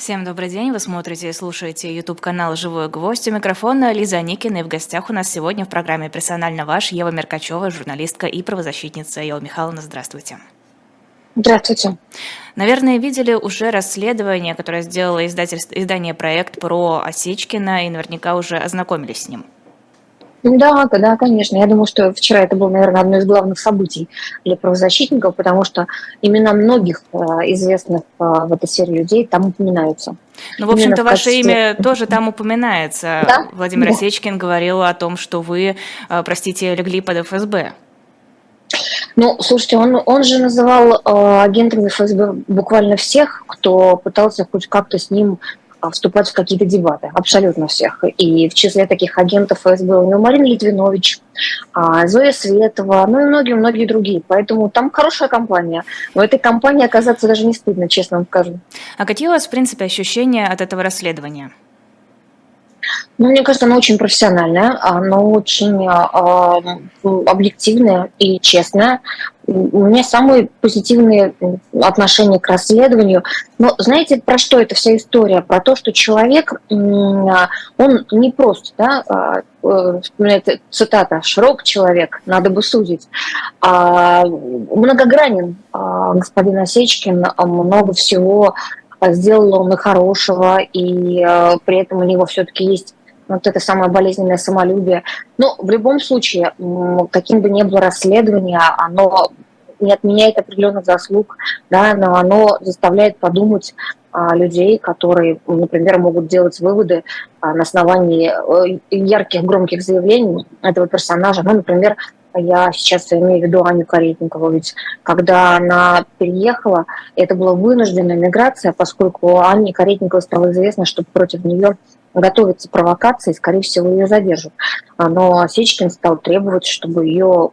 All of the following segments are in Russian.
Всем добрый день, вы смотрите и слушаете YouTube-канал «Живой гвоздь». У микрофона Лиза Никина, и в гостях у нас сегодня в программе «Персонально ваш» Ева Меркачева, журналистка и правозащитница. Ева Михайловна, здравствуйте. Здравствуйте. Наверное, видели уже расследование, которое сделало издательство, издание «Проект» про Осечкина, и наверняка уже ознакомились с ним. Да, да, конечно. Я думаю, что вчера это было, наверное, одно из главных событий для правозащитников, потому что имена многих э, известных э, в этой сфере людей там упоминаются. Ну, в общем-то, ваше имя тоже там упоминается. Да? Владимир да. Осечкин говорил о том, что вы, э, простите, легли под ФСБ. Ну, слушайте, он, он же называл э, агентами ФСБ буквально всех, кто пытался хоть как-то с ним вступать в какие-то дебаты, абсолютно всех. И в числе таких агентов ФСБ у него Марина Литвинович, а, Зоя Светова, ну и многие-многие другие. Поэтому там хорошая компания. В этой компании оказаться даже не стыдно, честно вам скажу. А какие у вас, в принципе, ощущения от этого расследования? Ну, мне кажется, оно очень профессиональное, оно очень э, объективное и честное. У меня самые позитивные отношения к расследованию. Но знаете, про что эта вся история? Про то, что человек, он не просто, да, э, цитата, широк человек, надо бы судить. А многогранен а, господин Осечкин, много всего сделал он и хорошего, и э, при этом у него все-таки есть вот это самое болезненное самолюбие. Но в любом случае, каким бы ни было расследование, оно не отменяет определенных заслуг, да, но оно заставляет подумать а, людей, которые, например, могут делать выводы а, на основании э, ярких, громких заявлений этого персонажа. Ну, например, я сейчас имею в виду Аню Каретникову, ведь когда она переехала, это была вынужденная миграция, поскольку Анне Каретниковой стало известно, что против нее готовится провокация, и, скорее всего, ее задержат. Но Сечкин стал требовать, чтобы ее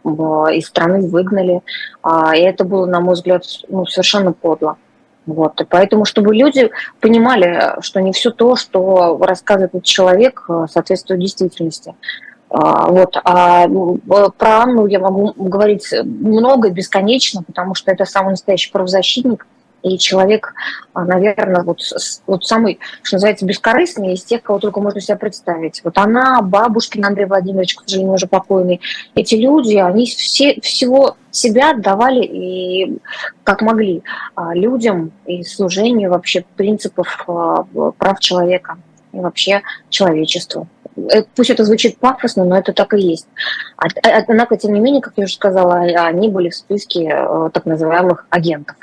из страны выгнали, а, и это было, на мой взгляд, ну, совершенно подло. Вот. И поэтому, чтобы люди понимали, что не все то, что рассказывает этот человек, соответствует действительности. А, вот. А про Анну я могу говорить много, бесконечно, потому что это самый настоящий правозащитник и человек, а, наверное, вот, вот самый, что называется, бескорыстный из тех, кого только можно себе представить. Вот она, бабушкин Андрей Владимирович, к сожалению, уже покойный. Эти люди, они все, всего себя отдавали и как могли а, людям и служению вообще принципов прав человека и вообще человечеству. Э, пусть это звучит пафосно, но это так и есть. А, а, однако, тем не менее, как я уже сказала, они были в списке э, так называемых агентов.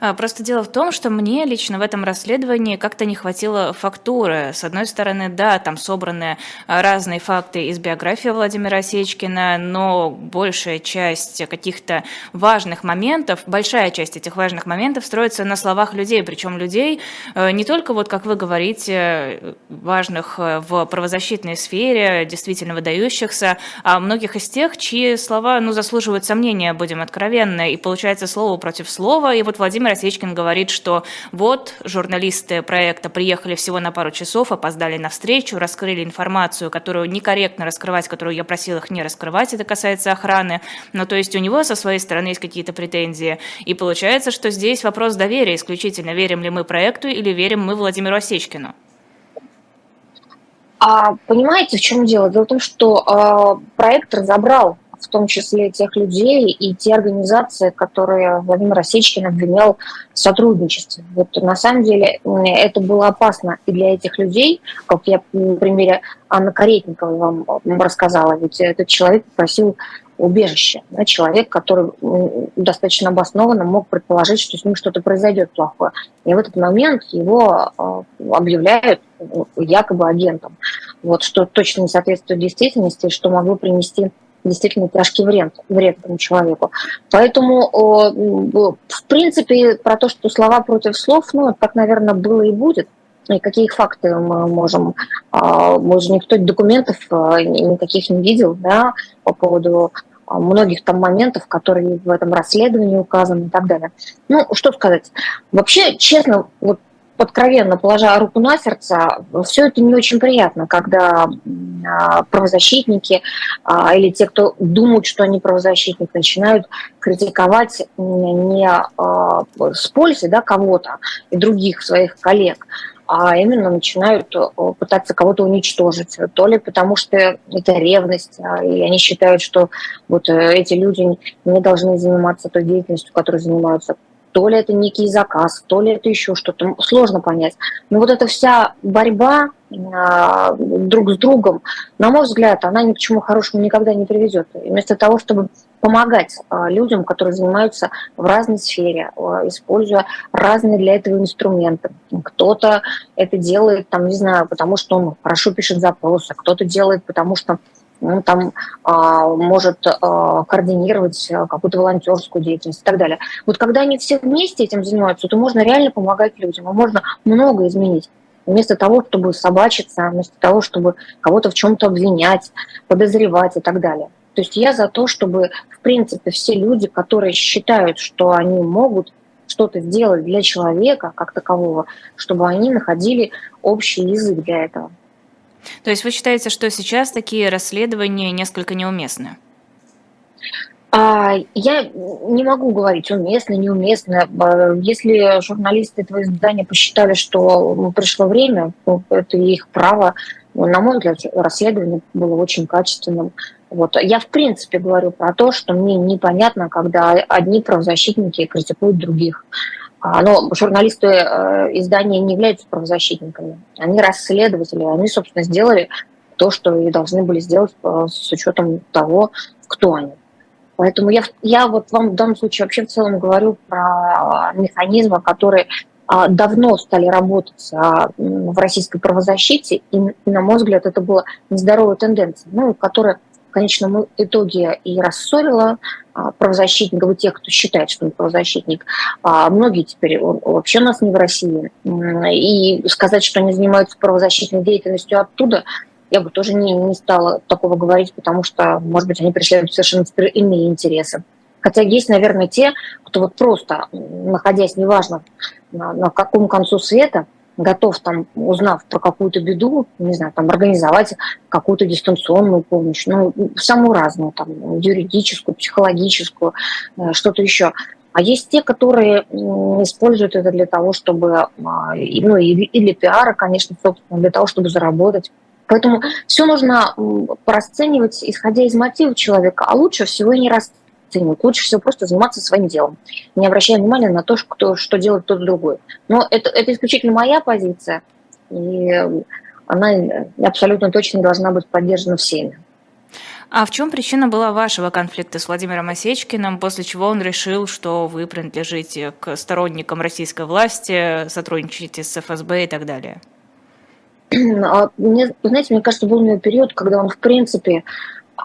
А, просто дело в том, что мне лично в этом расследовании как-то не хватило фактуры. С одной стороны, да, там собраны а, разные факты из биографии Владимира Осечкина, но большая часть каких-то важных моментов, большая часть этих важных моментов строится на словах людей, причем людей э, не только, вот как вы говорите, важных э, в правозащитной сфере, действительно выдающихся, а многих из тех, чьи слова, ну, заслуживают сомнения, будем откровенны, и получается слово против слова, и вот Владимир Осечкин говорит, что вот журналисты проекта приехали всего на пару часов, опоздали на встречу, раскрыли информацию, которую некорректно раскрывать, которую я просил их не раскрывать, это касается охраны. Но то есть у него со своей стороны есть какие-то претензии. И получается, что здесь вопрос доверия исключительно. Верим ли мы проекту или верим мы Владимиру Осечкину? А понимаете, в чем дело? Дело в том, что э, проект разобрал в том числе тех людей и те организации, которые Владимир Осечкин обвинял в сотрудничестве. Вот на самом деле это было опасно и для этих людей, как я на примере Анны Каретниковой вам рассказала, ведь этот человек попросил убежище. Да, человек, который достаточно обоснованно мог предположить, что с ним что-то произойдет плохое. И в этот момент его а, объявляют якобы агентом. Вот, что точно не соответствует действительности, что могло принести действительно тяжкий вред, вред этому человеку. Поэтому, в принципе, про то, что слова против слов, ну, так, наверное, было и будет. И какие факты мы можем... А, мы же никто документов а, никаких не видел, да, по поводу а, многих там моментов, которые в этом расследовании указаны и так далее. Ну, что сказать. Вообще, честно, вот откровенно положа руку на сердце, все это не очень приятно, когда а, правозащитники а, или те, кто думают, что они правозащитники, начинают критиковать не а, с пользой да, кого-то и других своих коллег, а именно начинают пытаться кого-то уничтожить. То ли потому, что это ревность, и они считают, что вот э, эти люди не должны заниматься той деятельностью, которой занимаются то ли это некий заказ, то ли это еще что-то, сложно понять. Но вот эта вся борьба э, друг с другом, на мой взгляд, она ни к чему хорошему никогда не приведет. И вместо того, чтобы помогать э, людям, которые занимаются в разной сфере, э, используя разные для этого инструменты. Кто-то это делает, там, не знаю, потому что он хорошо пишет запросы, кто-то делает, потому что он там а, может а, координировать а, какую-то волонтерскую деятельность и так далее. Вот когда они все вместе этим занимаются, то можно реально помогать людям, и можно много изменить. Вместо того, чтобы собачиться, вместо того, чтобы кого-то в чем-то обвинять, подозревать и так далее. То есть я за то, чтобы, в принципе, все люди, которые считают, что они могут что-то сделать для человека как такового, чтобы они находили общий язык для этого. То есть вы считаете, что сейчас такие расследования несколько неуместны? А, я не могу говорить уместно, неуместно. Если журналисты этого издания посчитали, что пришло время, это их право. На мой взгляд, расследование было очень качественным. Вот. Я, в принципе, говорю про то, что мне непонятно, когда одни правозащитники критикуют других. А, но журналисты э, издания не являются правозащитниками. Они расследователи, они, собственно, сделали то, что и должны были сделать э, с учетом того, кто они. Поэтому я, я вот вам в данном случае вообще в целом говорю про механизмы, которые а, давно стали работать а, в российской правозащите, и, на мой взгляд, это была нездоровая тенденция, ну, которая конечном итоге и рассорила а, правозащитников, и тех, кто считает, что он правозащитник. А многие теперь он, вообще у нас не в России. И сказать, что они занимаются правозащитной деятельностью оттуда, я бы тоже не, не стала такого говорить, потому что, может быть, они преследуют совершенно иные интересы. Хотя есть, наверное, те, кто вот просто, находясь, неважно, на, на каком концу света, готов там, узнав про какую-то беду, не знаю, там организовать какую-то дистанционную помощь, ну, самую разную, там, юридическую, психологическую, э, что-то еще. А есть те, которые используют это для того, чтобы, а, ну, и для пиара, конечно, собственно, для того, чтобы заработать. Поэтому все нужно расценивать, исходя из мотива человека, а лучше всего и не расценивать ценить. Лучше всего просто заниматься своим делом, не обращая внимания на то, кто, что делает тот другой. Но это, это исключительно моя позиция, и она абсолютно точно должна быть поддержана всеми. А в чем причина была вашего конфликта с Владимиром Осечкиным, после чего он решил, что вы принадлежите к сторонникам российской власти, сотрудничаете с ФСБ и так далее? А мне, знаете, мне кажется, был у него период, когда он, в принципе,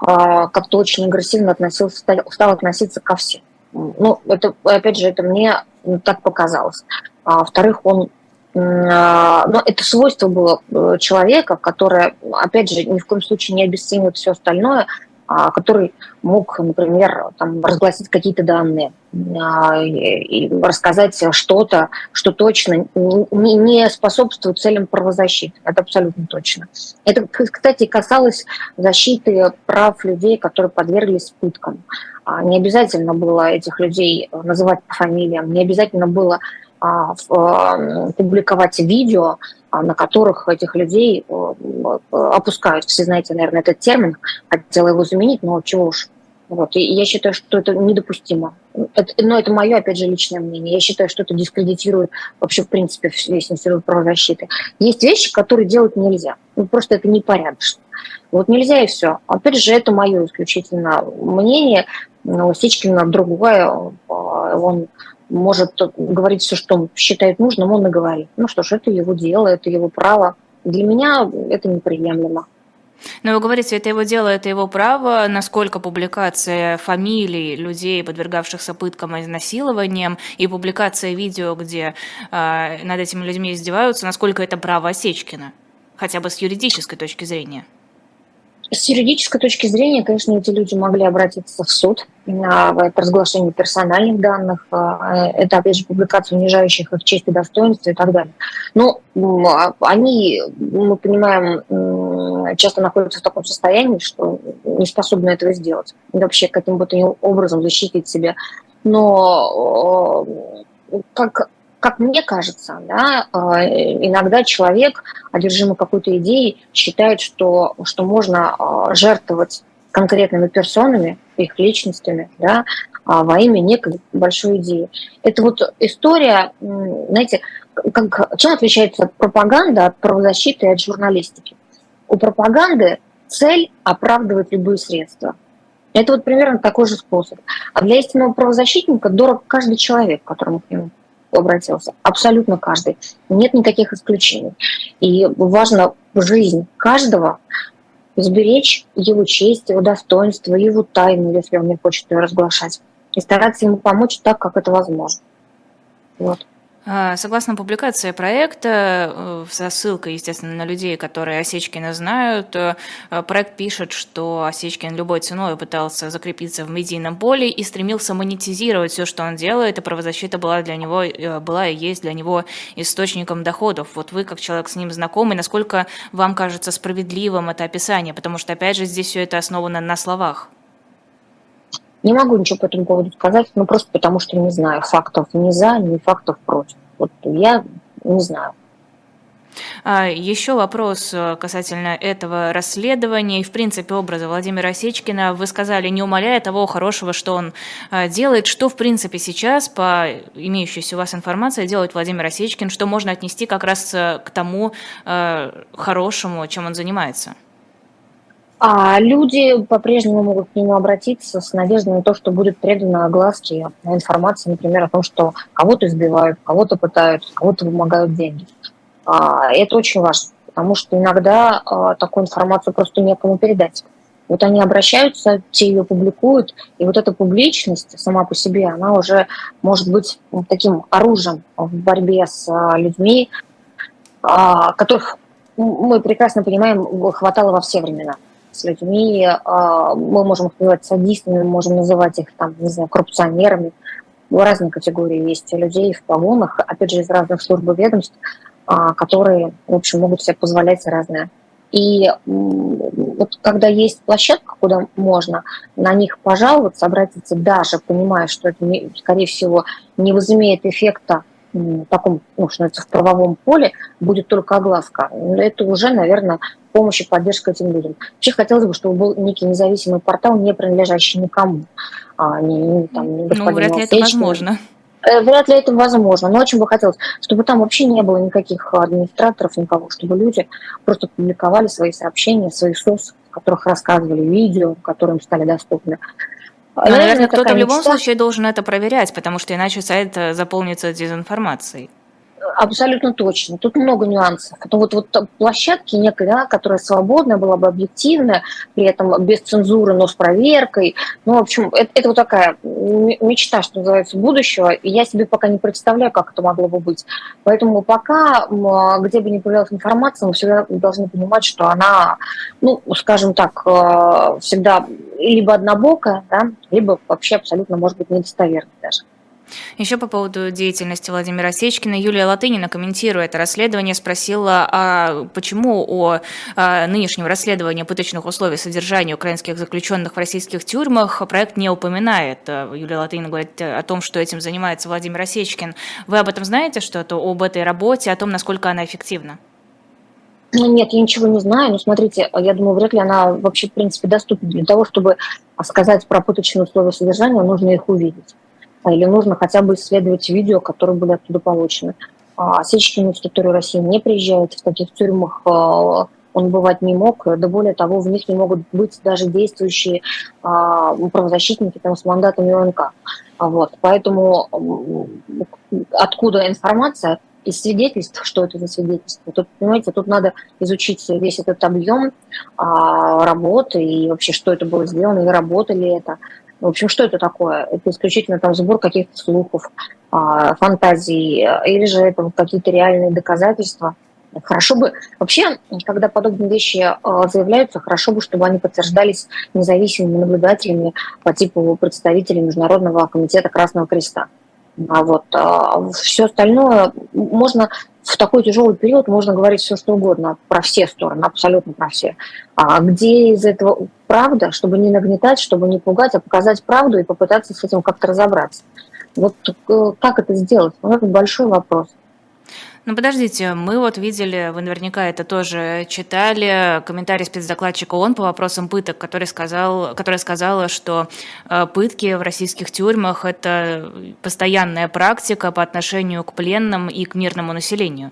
как-то очень агрессивно относился, стал относиться ко всем. Ну, это, опять же, это мне так показалось. А, во-вторых, он а, но это свойство было э, человека, которое, опять же, ни в коем случае не обесценивает все остальное, а, который мог, например, там, разгласить какие-то данные а, и рассказать что-то, что точно не способствует целям правозащиты. Это абсолютно точно. Это, кстати, касалось защиты прав людей, которые подверглись пыткам. А, не обязательно было этих людей называть по фамилиям, не обязательно было публиковать видео, а, на которых этих людей э, э, опускают. Все знаете, наверное, этот термин, хотела его заменить, но чего уж. Вот. И я считаю, что это недопустимо. Это, но это мое, опять же, личное мнение. Я считаю, что это дискредитирует вообще, в принципе, весь институт правозащиты. Есть вещи, которые делать нельзя. Ну, просто это непорядочно. Вот нельзя и все. Опять же, это мое исключительно мнение. Но другое. Э, он может говорить все, что считает нужным, он и говорит. Ну что ж, это его дело, это его право. Для меня это неприемлемо. Но вы говорите, это его дело, это его право. Насколько публикация фамилий людей, подвергавшихся пыткам и изнасилованиям, и публикация видео, где э, над этими людьми издеваются, насколько это право Осечкина? Хотя бы с юридической точки зрения. С юридической точки зрения, конечно, эти люди могли обратиться в суд на разглашение персональных данных, а, это, опять же, публикация унижающих их честь и достоинство и так далее. Но а, они, мы понимаем, часто находятся в таком состоянии, что не способны этого сделать. И вообще каким-то образом защитить себя. Но как как мне кажется, да, а, иногда человек, одержимый какой-то идеей, считает, что, что можно а, жертвовать конкретными персонами, их личностями, да, а, во имя некой большой идеи. Это вот история, знаете, как, чем отличается пропаганда от правозащиты и от журналистики? У пропаганды цель оправдывает любые средства. Это вот примерно такой же способ. А для истинного правозащитника дорог каждый человек, которому к нему обратился. Абсолютно каждый. Нет никаких исключений. И важно жизнь каждого сберечь его честь, его достоинство, его тайну, если он не хочет ее разглашать. И стараться ему помочь так, как это возможно. Вот. А, согласно публикации проекта, э, со ссылкой, естественно, на людей, которые Осечкина знают, э, проект пишет, что Осечкин любой ценой пытался закрепиться в медийном поле и стремился монетизировать все, что он делает, и правозащита была для него, э, была и есть для него источником доходов. Вот вы, как человек с ним знакомый, насколько вам кажется справедливым это описание? Потому что, опять же, здесь все это основано на словах. Не могу ничего по этому поводу сказать, ну просто потому что не знаю фактов ни за, ни фактов против. Вот я не знаю. А, Еще вопрос э, касательно этого расследования и, в принципе, образа Владимира Осечкина. Вы сказали, не умаляя того хорошего, что он э, делает, что, в принципе, сейчас, по имеющейся у вас информации, делает Владимир Осечкин, что можно отнести как раз э, к тому хорошему, чем он занимается? А люди по-прежнему могут к нему обратиться с надеждой на то, что будет предана огласке информации, например, о том, что кого-то избивают, кого-то пытают, кого-то вымогают деньги. А, это очень важно, потому что иногда а, такую информацию просто некому передать. Вот они обращаются, те ее публикуют, и вот эта публичность сама по себе, она уже может быть таким оружием в борьбе с а, людьми, которых мы прекрасно понимаем, хватало во все времена с людьми, а, мы можем их называть садистами, можем называть их, там, не знаю, коррупционерами. Разные категории есть людей в погонах, опять же, из разных служб и ведомств, а, которые, в общем, могут себе позволять разное. И вот когда есть площадка, куда можно на них пожаловаться, обратиться, даже понимая, что это, скорее всего, не возымеет эффекта в таком, ну, что называется, в правовом поле, будет только огласка. Это уже, наверное, помощь и поддержка этим людям. Вообще хотелось бы, чтобы был некий независимый портал, не принадлежащий никому. А, не, не, там, не ну, вряд ли это возможно. Э, вряд ли это возможно, но очень бы хотелось, чтобы там вообще не было никаких администраторов, никого, чтобы люди просто публиковали свои сообщения, свои СОС, в которых рассказывали видео, которые им стали доступны. Но, наверное, кто-то в любом мечта. случае должен это проверять, потому что иначе сайт заполнится дезинформацией. Абсолютно точно. Тут много нюансов. Это вот, вот площадки некой, да, которая свободная, была бы объективная, при этом без цензуры, но с проверкой. Ну, в общем, это, это вот такая мечта, что называется, будущего. И я себе пока не представляю, как это могло бы быть. Поэтому пока, где бы ни появлялась информация, мы всегда должны понимать, что она, ну, скажем так, э, всегда либо однобокая, да, либо вообще абсолютно, может быть, недостоверная даже. Еще по поводу деятельности Владимира Сечкина, Юлия Латынина, комментируя это расследование, спросила, а почему о, о нынешнем расследовании пыточных условий содержания украинских заключенных в российских тюрьмах проект не упоминает. Юлия Латынина говорит о том, что этим занимается Владимир Осечкин. Вы об этом знаете что-то, об этой работе, о том, насколько она эффективна? Ну, нет, я ничего не знаю, но смотрите, я думаю, вряд ли она вообще, в принципе, доступна. Для того, чтобы сказать про пыточные условия содержания, нужно их увидеть или нужно хотя бы исследовать видео, которые были оттуда получены. А Сечкин в территорию России не приезжает, в таких тюрьмах а, он бывать не мог, да более того, в них не могут быть даже действующие а, правозащитники там, с мандатами ОНК. Вот. Поэтому откуда информация из свидетельств, что это за свидетельство. Тут, понимаете, тут надо изучить весь этот объем а, работы и вообще, что это было сделано, и работали это. В общем, что это такое? Это исключительно там сбор каких-то слухов, а, фантазий, или же это какие-то реальные доказательства. Хорошо бы, вообще, когда подобные вещи э, заявляются, хорошо бы, чтобы они подтверждались независимыми наблюдателями по типу представителей Международного комитета Красного Креста. А вот а все остальное можно в такой тяжелый период можно говорить все что угодно про все стороны, абсолютно про все. А где из этого правда, чтобы не нагнетать, чтобы не пугать, а показать правду и попытаться с этим как-то разобраться. Вот э, как это сделать? Вот это большой вопрос. Ну, подождите, мы вот видели, вы наверняка это тоже читали, комментарий спецдокладчика ООН по вопросам пыток, который сказал, которая сказала, что э, пытки в российских тюрьмах – это постоянная практика по отношению к пленным и к мирному населению.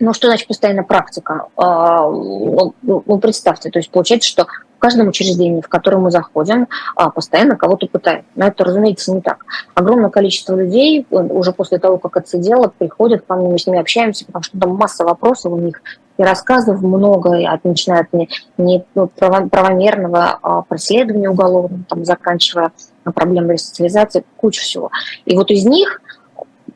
Ну, что значит постоянная практика? А, ну, представьте, то есть получается, что в каждом учреждении, в которое мы заходим, а, постоянно кого-то пытают. Но это, разумеется, не так. Огромное количество людей уже после того, как отсидело, приходят ко мне, мы с ними общаемся, потому что там масса вопросов у них и рассказов много, от, начиная от не, ну, правомерного а, преследования уголовного, там, заканчивая проблемой ресоциализации, куча всего. И вот из них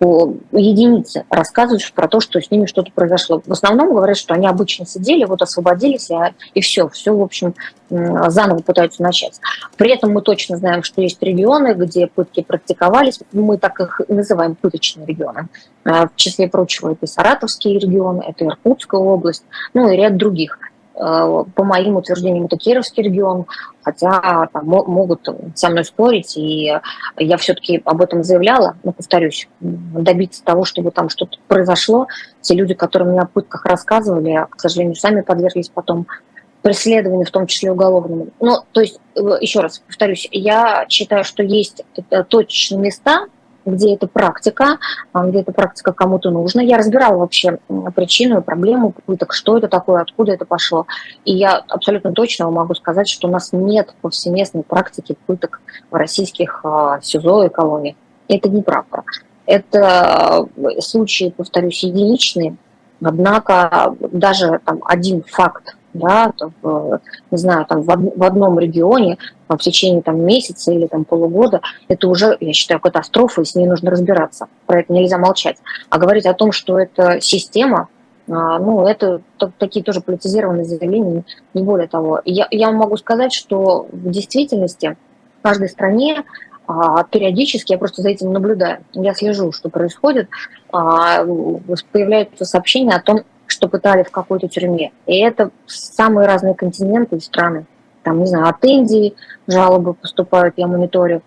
единицы рассказывают про то, что с ними что-то произошло. В основном говорят, что они обычно сидели, вот освободились, а, и все, все, в общем, заново пытаются начать. При этом мы точно знаем, что есть регионы, где пытки практиковались, мы так их называем пыточные регионы. А, в числе прочего, это и Саратовский регион, это Иркутская область, ну и ряд других. Э, по моим утверждениям, это Кировский регион, хотя там, могут со мной спорить, и я все-таки об этом заявляла, но, повторюсь, добиться того, чтобы там что-то произошло, те люди, которые мне о пытках рассказывали, к сожалению, сами подверглись потом преследованию, в том числе уголовному. Ну, то есть, э, еще раз повторюсь, я считаю, что есть э, точечные места, где эта практика, а, где эта практика кому-то нужна. Я разбирала вообще причину и проблему пыток, что это такое, откуда это пошло. И я абсолютно точно могу сказать, что у нас нет повсеместной практики пыток в российских а, СИЗО и колониях. Это неправда. Это э, случаи, повторюсь, единичные, однако даже там один факт да, в, не знаю, там в, одном регионе в течение там, месяца или там, полугода, это уже, я считаю, катастрофа, и с ней нужно разбираться. Про это нельзя молчать. А говорить о том, что это система, а, ну, это такие тоже политизированные заявления, не более того. Я, я могу сказать, что в действительности в каждой стране а, периодически, я просто за этим наблюдаю, я слежу, что происходит, а, появляются сообщения о том, что пытали в какой-то тюрьме. И это самые разные континенты и страны. Там, не знаю, от Индии жалобы поступают, я мониторю.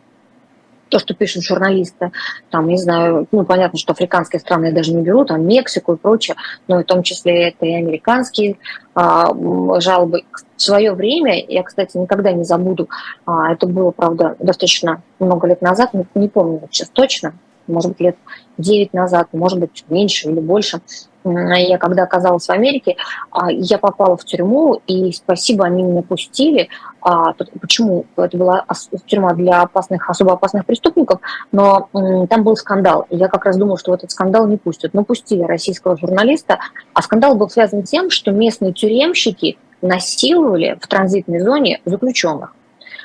То, что пишут журналисты, там, не знаю, ну, понятно, что африканские страны я даже не беру, там, Мексику и прочее, но в том числе это и американские а, жалобы. В свое время, я, кстати, никогда не забуду, а, это было, правда, достаточно много лет назад, не, не помню сейчас точно, может быть, лет 9 назад, может быть, меньше или больше, я когда оказалась в Америке, а, я попала в тюрьму, и спасибо, они меня пустили. А, почему? Это была тюрьма для опасных, особо опасных преступников, но там был скандал. Я как раз думала, что этот скандал не пустят. Но пустили российского журналиста, а скандал был связан с тем, что местные тюремщики насиловали в транзитной зоне заключенных.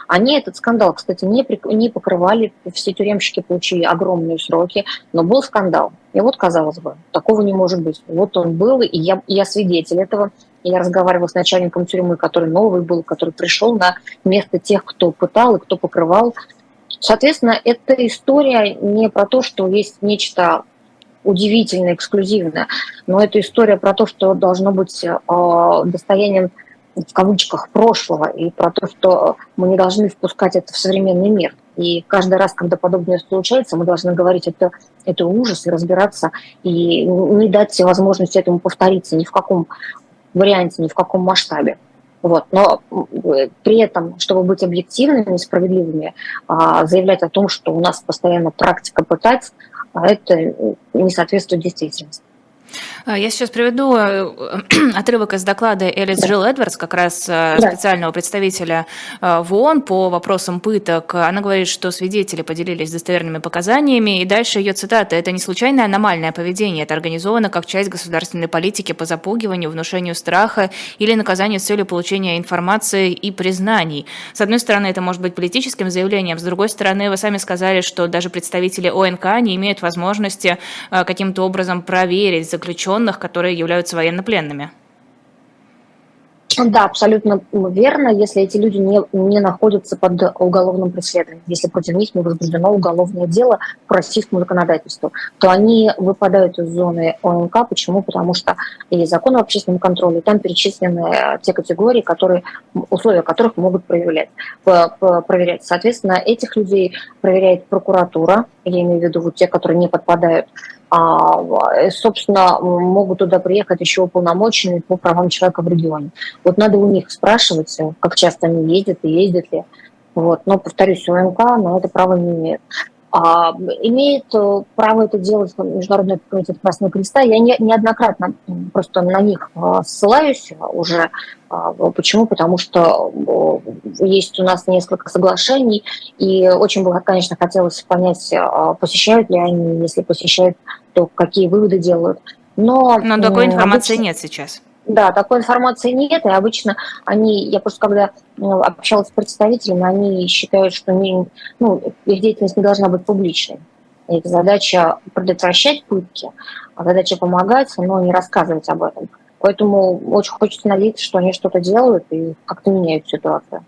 Они этот скандал, кстати, не, не покрывали, все тюремщики получили огромные сроки, но был скандал. И вот, казалось бы, такого не может быть. Вот он был, и я, я свидетель этого. Я разговаривала с начальником тюрьмы, который новый был, который пришел на место тех, кто пытал и кто покрывал. Соответственно, эта история не про то, что есть нечто удивительное, эксклюзивное, но это история про то, что должно быть э, достоянием в кавычках прошлого и про то, что мы не должны впускать это в современный мир. И каждый раз, когда подобное случается, мы должны говорить, это, это ужас, и разбираться, и не дать возможности этому повториться ни в каком варианте, ни в каком масштабе. Вот. Но при этом, чтобы быть объективными справедливыми, а, заявлять о том, что у нас постоянно практика пытать, а это не соответствует действительности. А, я сейчас приведу э, отрывок из доклада Элис Джилл Эдвардс, как раз э, специального представителя э, в ООН по вопросам пыток. Она говорит, что свидетели поделились достоверными показаниями, и дальше ее цитата. «Это не случайное аномальное поведение, это организовано как часть государственной политики по запугиванию, внушению страха или наказанию с целью получения информации и признаний». С одной стороны, это может быть политическим заявлением, с другой стороны, вы сами сказали, что даже представители ОНК не имеют возможности каким-то образом проверить заключенных заключенных, которые являются военнопленными. Да, абсолютно верно. Если эти люди не, не находятся под уголовным преследованием, если против них не возбуждено уголовное дело по российскому законодательству, то они выпадают из зоны ОМК. Почему? Потому что есть закон об общественном контроле, там перечислены э, те категории, которые, условия которых могут проверять. проверять. Соответственно, этих людей проверяет прокуратура, я имею в виду вот те, которые не подпадают э, собственно, могут туда приехать еще уполномоченные по правам человека в регионе. Вот надо у них спрашивать, э, как часто они ездят и ездят ли. Вот. Но, повторюсь, УМК на это право не имеет. А, имеет э, право это делать Международный комитет Красного Креста. Я не, неоднократно просто на них ссылаюсь уже. А, почему? Потому что есть у нас несколько соглашений, и очень бы, конечно, хотелось понять, посещают ли они, если посещают, то какие выводы делают. Но, Но такой информации обычно, нет сейчас. Да, такой информации нет, и обычно они, я просто когда ну, общалась с представителями, они считают, что не, ну, их деятельность не должна быть публичной. Их задача предотвращать пытки, а задача помогать, но не рассказывать об этом. Поэтому очень хочется надеяться, что они что-то делают и как-то меняют ситуацию.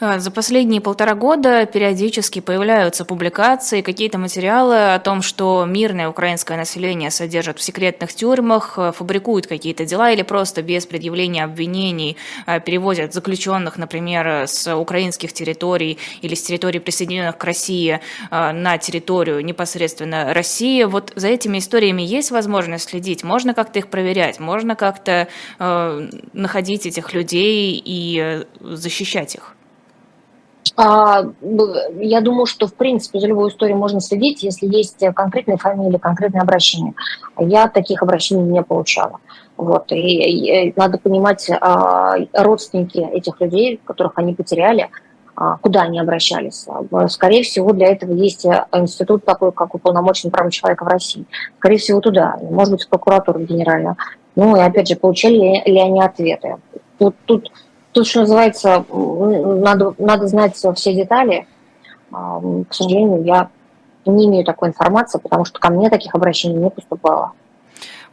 А, за последние полтора года периодически появляются публикации, какие-то материалы о том, что мирное украинское население содержат в секретных тюрьмах, э, фабрикуют какие-то дела или просто без предъявления обвинений э, перевозят заключенных, например, с украинских территорий или с территорий, присоединенных к России, э, на территорию непосредственно России. Вот за этими историями есть возможность следить? Можно как-то их проверять? Можно как-то находить этих людей и защищать их? А, я думаю, что, в принципе, за любую историю можно следить, если есть конкретные фамилии, конкретные обращения. Я таких обращений не получала. Вот. И, и надо понимать, а, родственники этих людей, которых они потеряли, а, куда они обращались. Скорее всего, для этого есть институт такой, как уполномоченный права человека в России. Скорее всего, туда. Может быть, в прокуратуру генеральную. Ну и опять же, получали ли они ответы. Тут, тут Тут, что называется, надо, надо знать все детали. А, к сожалению, я не имею такой информации, потому что ко мне таких обращений не поступало.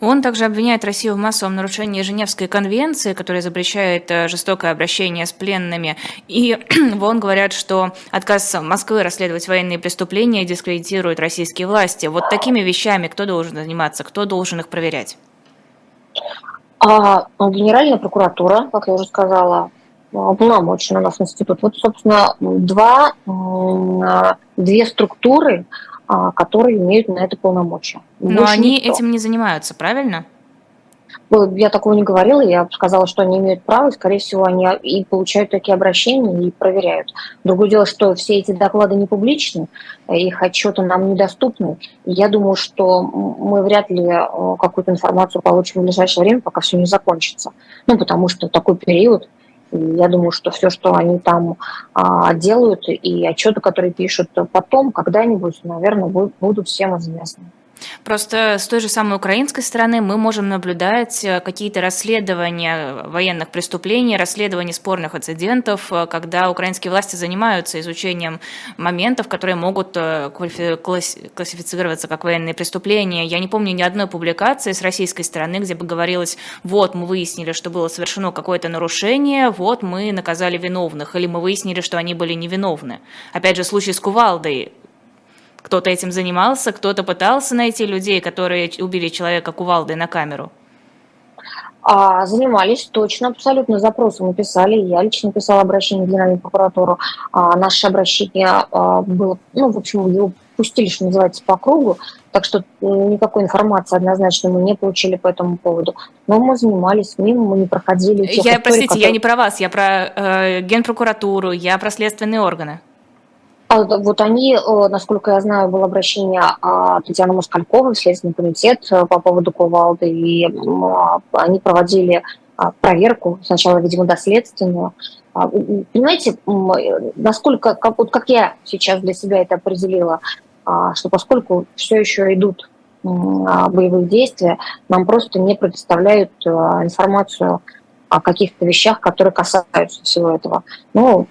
Он также обвиняет Россию в массовом нарушении Женевской конвенции, которая запрещает э, жестокое обращение с пленными. И вон говорят, что отказ Москвы расследовать военные преступления дискредитирует российские власти. Вот такими вещами кто должен заниматься, кто должен их проверять? А ну, Генеральная прокуратура, как я уже сказала, полномочен у нас институт. Вот, собственно, два, две структуры, а, которые имеют на это полномочия. Но Больше они никто. этим не занимаются, правильно? Я такого не говорила, я сказала, что они имеют право, и, скорее всего, они и получают такие обращения, и проверяют. Другое дело, что все эти доклады не публичны, их отчеты нам недоступны. Я думаю, что мы вряд ли э, какую-то информацию получим в ближайшее время, пока все не закончится. Ну, потому что такой период, я думаю, что все, что они там а, делают, и отчеты, которые пишут потом, когда-нибудь, наверное, будут всем известны. Просто с той же самой украинской стороны мы можем наблюдать э, какие-то расследования военных преступлений, расследования спорных инцидентов, э, когда украинские власти занимаются изучением моментов, которые могут э, классифицироваться как военные преступления. Я не помню ни одной публикации с российской стороны, где бы говорилось, вот мы выяснили, что было совершено какое-то нарушение, вот мы наказали виновных, или мы выяснили, что они были невиновны. Опять же, случай с Кувалдой кто-то этим занимался, кто-то пытался найти людей, которые убили человека кувалдой на камеру? А, занимались точно, абсолютно запросы мы писали. Я лично писала обращение в Генеральную прокуратуру. А, наше обращение а, было, ну, в общем, его пустили, что называется, по кругу, так что никакой информации однозначно мы не получили по этому поводу. Но мы занимались, мимо мы не проходили. Тех я, историй, простите, которые... я не про вас, я про э, Генпрокуратуру, я про следственные органы. А вот они, э, насколько я знаю, было обращение Татьяны Москальковой в Следственный комитет э, по поводу Кувалды, и они проводили а, проверку, сначала, видимо, доследственную. А, понимаете, насколько, как, вот как я сейчас для себя это определила, а, что поскольку все еще идут боевые действия, нам просто не предоставляют информацию о каких-то вещах, которые касаются всего этого. Но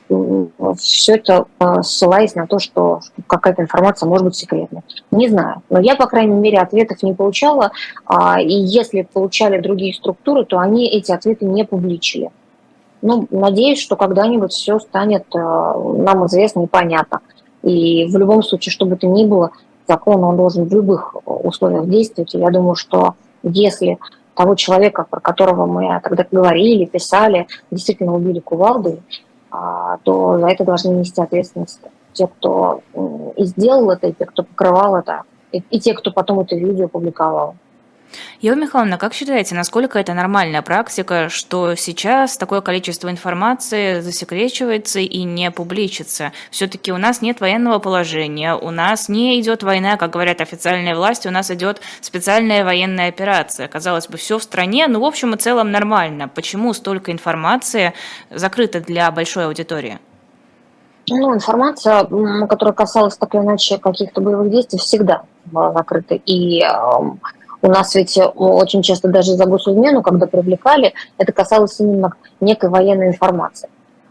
все это э, ссылаясь на то, что какая-то информация может быть секретной. Не знаю. Но я, по крайней мере, ответов не получала. А, и если получали другие структуры, то они эти ответы не публичили. Ну, надеюсь, что когда-нибудь все станет э, нам известно и понятно. И в любом случае, что бы то ни было, закон он должен в любых условиях действовать. И я думаю, что если того человека, про которого мы тогда говорили, писали, действительно убили кувалдой, а, то за это должны нести ответственность те, кто и сделал это, и те, кто покрывал это, и, и те, кто потом это видео публиковал. Ева Михайловна, как считаете, насколько это нормальная практика, что сейчас такое количество информации засекречивается и не публичится? Все-таки у нас нет военного положения, у нас не идет война, как говорят официальные власти, у нас идет специальная военная операция. Казалось бы, все в стране, ну, в общем и целом нормально. Почему столько информации закрыто для большой аудитории? Ну, информация, которая касалась так или иначе каких-то боевых действий, всегда была закрыта. И у нас ведь э, очень часто даже за госизмену, когда привлекали, это касалось именно некой военной информации.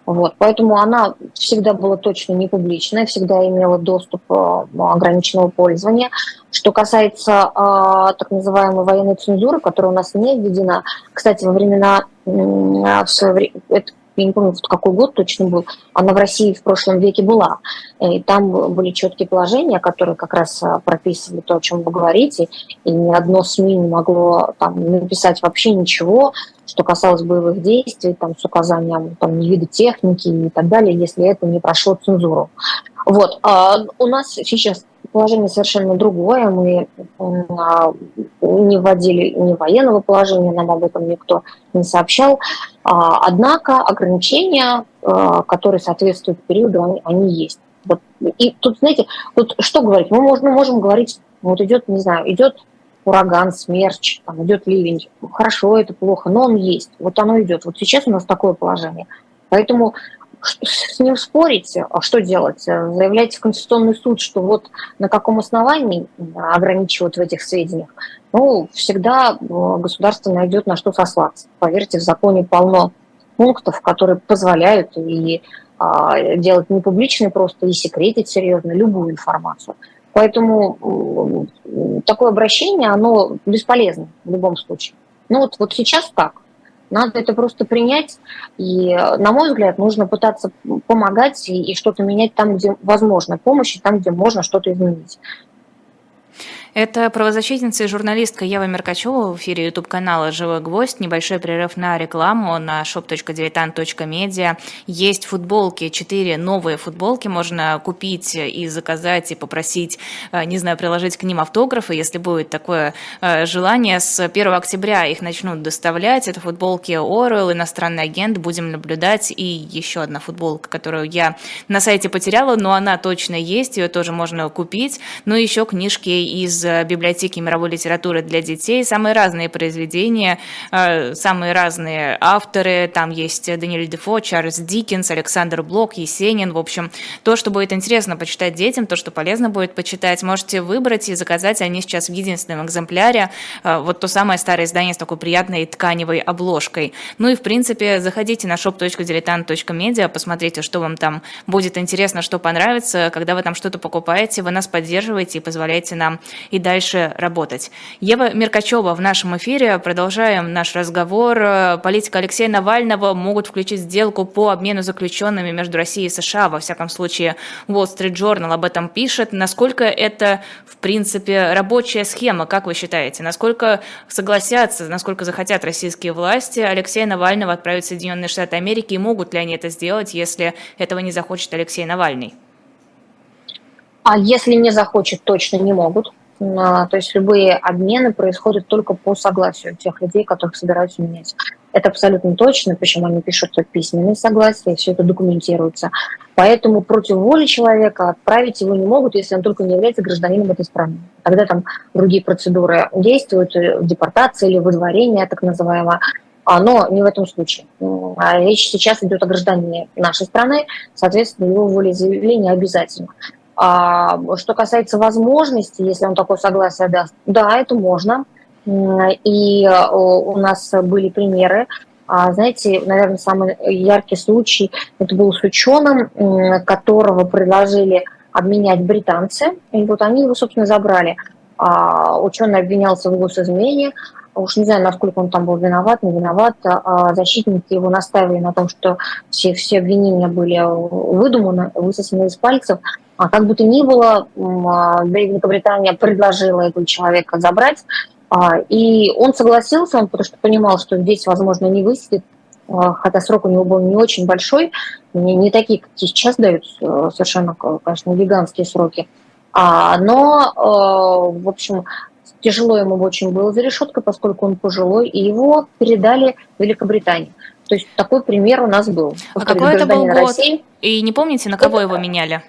Вот, поэтому она всегда была точно не публичная, всегда имела доступ э, ограниченного пользования. Что касается э, так называемой военной цензуры, которая у нас не введена, кстати, во времена э, в свое время, я не помню, вот какой год точно был, она в России в прошлом веке была. И там были четкие положения, которые как раз а, прописывали то, о чем вы говорите, и ни одно СМИ не могло там написать вообще ничего, что касалось боевых действий, там, с указанием там, вида техники и так далее, если это не прошло цензуру. Вот. А у нас сейчас положение совершенно другое. Мы а, не вводили ни военного положения, нам об этом никто не сообщал. А, однако ограничения, а, которые соответствуют периоду, они, они есть. Вот. И тут, знаете, вот что говорить? Мы можем, мы можем говорить, вот идет, не знаю, идет ураган, смерч, там идет ливень. Хорошо, это плохо, но он есть. Вот оно идет. Вот сейчас у нас такое положение. Поэтому с ним спорить, а что делать? Заявлять в Конституционный суд, что вот на каком основании ограничивают в этих сведениях, ну, всегда э, государство найдет на что сослаться. Поверьте, в законе полно пунктов, которые позволяют и а, делать не публичной просто, и секретить серьезно любую информацию. Поэтому такое обращение, оно бесполезно в любом случае. Ну вот, вот сейчас так. Надо это просто принять. И, на мой взгляд, нужно пытаться помогать и, и что-то менять там, где возможно помощь, и там, где можно что-то изменить. Это правозащитница и журналистка Ева Меркачева в эфире YouTube-канала «Живой гвоздь». Небольшой прерыв на рекламу на shop.diletant.media. Есть футболки, четыре новые футболки. Можно купить и заказать, и попросить, э, не знаю, приложить к ним автографы, если будет такое э, желание. С 1 октября их начнут доставлять. Это футболки Орел, иностранный агент. Будем наблюдать. И еще одна футболка, которую я на сайте потеряла, но она точно есть. Ее тоже можно купить. Ну и еще книжки из библиотеки мировой литературы для детей. Самые разные произведения, э, самые разные авторы. Там есть Даниэль Дефо, Чарльз Диккенс, Александр Блок, Есенин. В общем, то, что будет интересно почитать детям, то, что полезно будет почитать, можете выбрать и заказать. Они сейчас в единственном экземпляре. Э, вот то самое старое издание с такой приятной тканевой обложкой. Ну и, в принципе, заходите на shop.diletant.media, посмотрите, что вам там будет интересно, что понравится. Когда вы там что-то покупаете, вы нас поддерживаете и позволяете нам и дальше работать. Ева Меркачева в нашем эфире. Продолжаем наш разговор. Политика Алексея Навального могут включить сделку по обмену заключенными между Россией и США. Во всяком случае, Wall Street Journal об этом пишет. Насколько это, в принципе, рабочая схема, как вы считаете? Насколько согласятся, насколько захотят российские власти Алексея Навального отправить в Соединенные Штаты Америки? И могут ли они это сделать, если этого не захочет Алексей Навальный? А если не захочет, точно не могут. То есть любые обмены происходят только по согласию тех людей, которых собираются менять. Это абсолютно точно, причем они пишут письменные согласия, все это документируется. Поэтому против воли человека отправить его не могут, если он только не является гражданином этой страны. Тогда там другие процедуры действуют, э, депортация или выдворение, так называемое. Но не в этом случае. А речь сейчас идет о гражданине нашей страны, соответственно, его волеизъявление обязательно. А, что касается возможности, если он такое согласие даст, да, это можно. И э, у нас были примеры А, знаете, наверное, самый яркий случай это был с ученым, которого предложили обменять британцы, и вот они его, собственно, забрали. А, ученый обвинялся в госизмене, уж не знаю, насколько он там был виноват, не виноват, а защитники его наставили на том, что все, все обвинения были выдуманы, высосаны из пальцев. А как бы то ни было, Великобритания предложила этого человека забрать, а, и он согласился, он потому что понимал, что здесь, возможно, не высидит, а, хотя срок у него был не очень большой, не, не такие, как сейчас дают, э, совершенно, конечно, гигантские сроки. А, но, э, в общем, тяжело ему очень было за решеткой, поскольку он пожилой, и его передали Великобритании. То есть такой пример у нас был. А какой это был год? России. И не помните, на кого это... его меняли?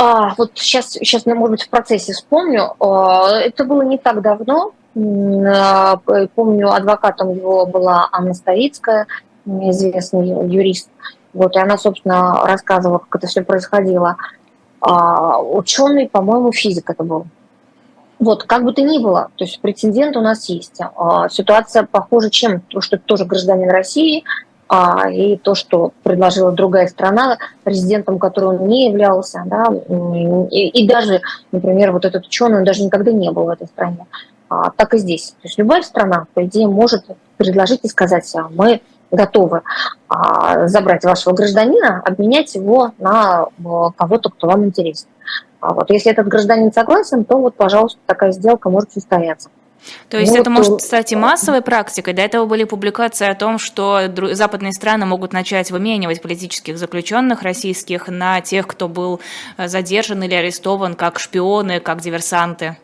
А, вот сейчас, сейчас, может быть, в процессе вспомню. А, это было не так давно. А, помню, адвокатом его была Анна Ставицкая, известный юрист. Вот, и она, собственно, рассказывала, как это все происходило. А, ученый, по-моему, физик это был. Вот, как бы то ни было, то есть прецедент у нас есть. А, ситуация похожа чем? То, что это тоже гражданин России, а, и то, что предложила другая страна, президентом которой он не являлся, да, и, и даже, например, вот этот ученый, он даже никогда не был в этой стране. А, так и здесь. То есть любая страна, по идее, может предложить и сказать, а мы готовы а, забрать вашего гражданина, обменять его на кого-то, кто вам интересен. А вот если этот гражданин согласен, то вот, пожалуйста, такая сделка может состояться. То есть ну, это может стать и массовой практикой. До этого были публикации о том, что западные страны могут начать выменивать политических заключенных российских на тех, кто был э, задержан или арестован как шпионы, как диверсанты.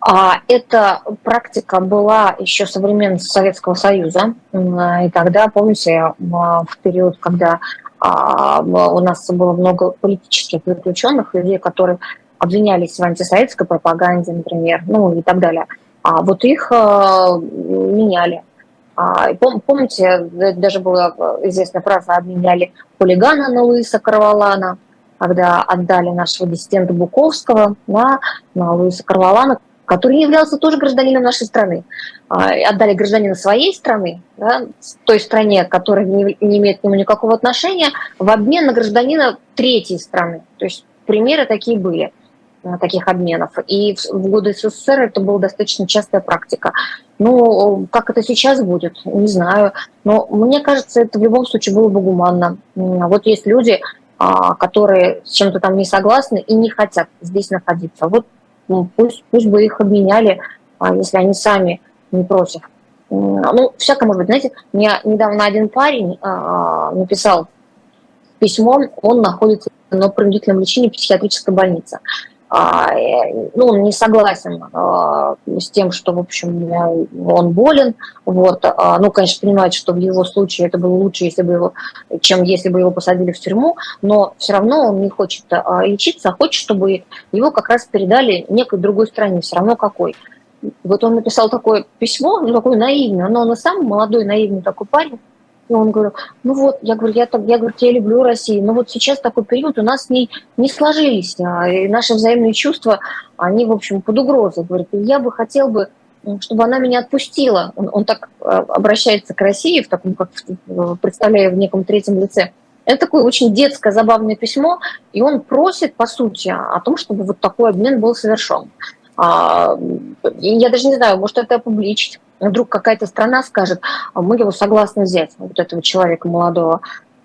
А эта практика была еще со времен Советского Союза. И тогда, помните, в период, когда а, у нас было много политических заключенных, людей, которые обвинялись в антисоветской пропаганде, например, ну и так далее. А вот их а, меняли. А, помните, даже была известная фраза «обменяли хулигана на Луиса Карвалана», когда отдали нашего диссидента Буковского на, на Луиса Карвалана, который являлся тоже гражданином нашей страны. Отдали гражданина своей страны, да, той стране, которая не, не имеет к нему никакого отношения, в обмен на гражданина третьей страны. То есть примеры такие были. Э, таких обменов. И в годы СССР это была достаточно частая практика. Ну, как это сейчас будет, не знаю. Но мне кажется, это в любом случае было бы гуманно. Вот есть люди, а, которые с чем-то там не согласны и не хотят здесь находиться. Вот пусть, пусть бы их обменяли, а, если они сами не против. Ну, всякое может быть. Знаете, мне недавно один парень а, написал письмо, он находится на принудительном лечении в психиатрической больнице. А, э, ну, он не согласен а, с тем, что, в общем, он болен. Вот. А, ну, конечно, понимает, что в его случае это было лучше, если бы его, чем если бы его посадили в тюрьму, но все равно он не хочет лечиться, а хочет, чтобы его как раз передали некой другой стране, все равно какой. Вот он написал такое письмо, ну, такое наивное, но он и сам молодой, наивный такой парень, и он говорил, ну вот, я говорю, я, так, я, говорю, я люблю Россию, но вот сейчас такой период у нас не, не сложились, а, и наши взаимные чувства, они, в общем, под угрозой. Говорит, я бы хотел бы, чтобы она меня отпустила. Он, он так а, обращается к России, в таком, как представляя в неком третьем лице. Это такое очень детское, забавное письмо, и он просит, по сути, о том, чтобы вот такой обмен был совершен. А, я даже не знаю, может это опубличить. Вдруг какая-то страна скажет, а мы его согласны взять, вот этого человека молодого.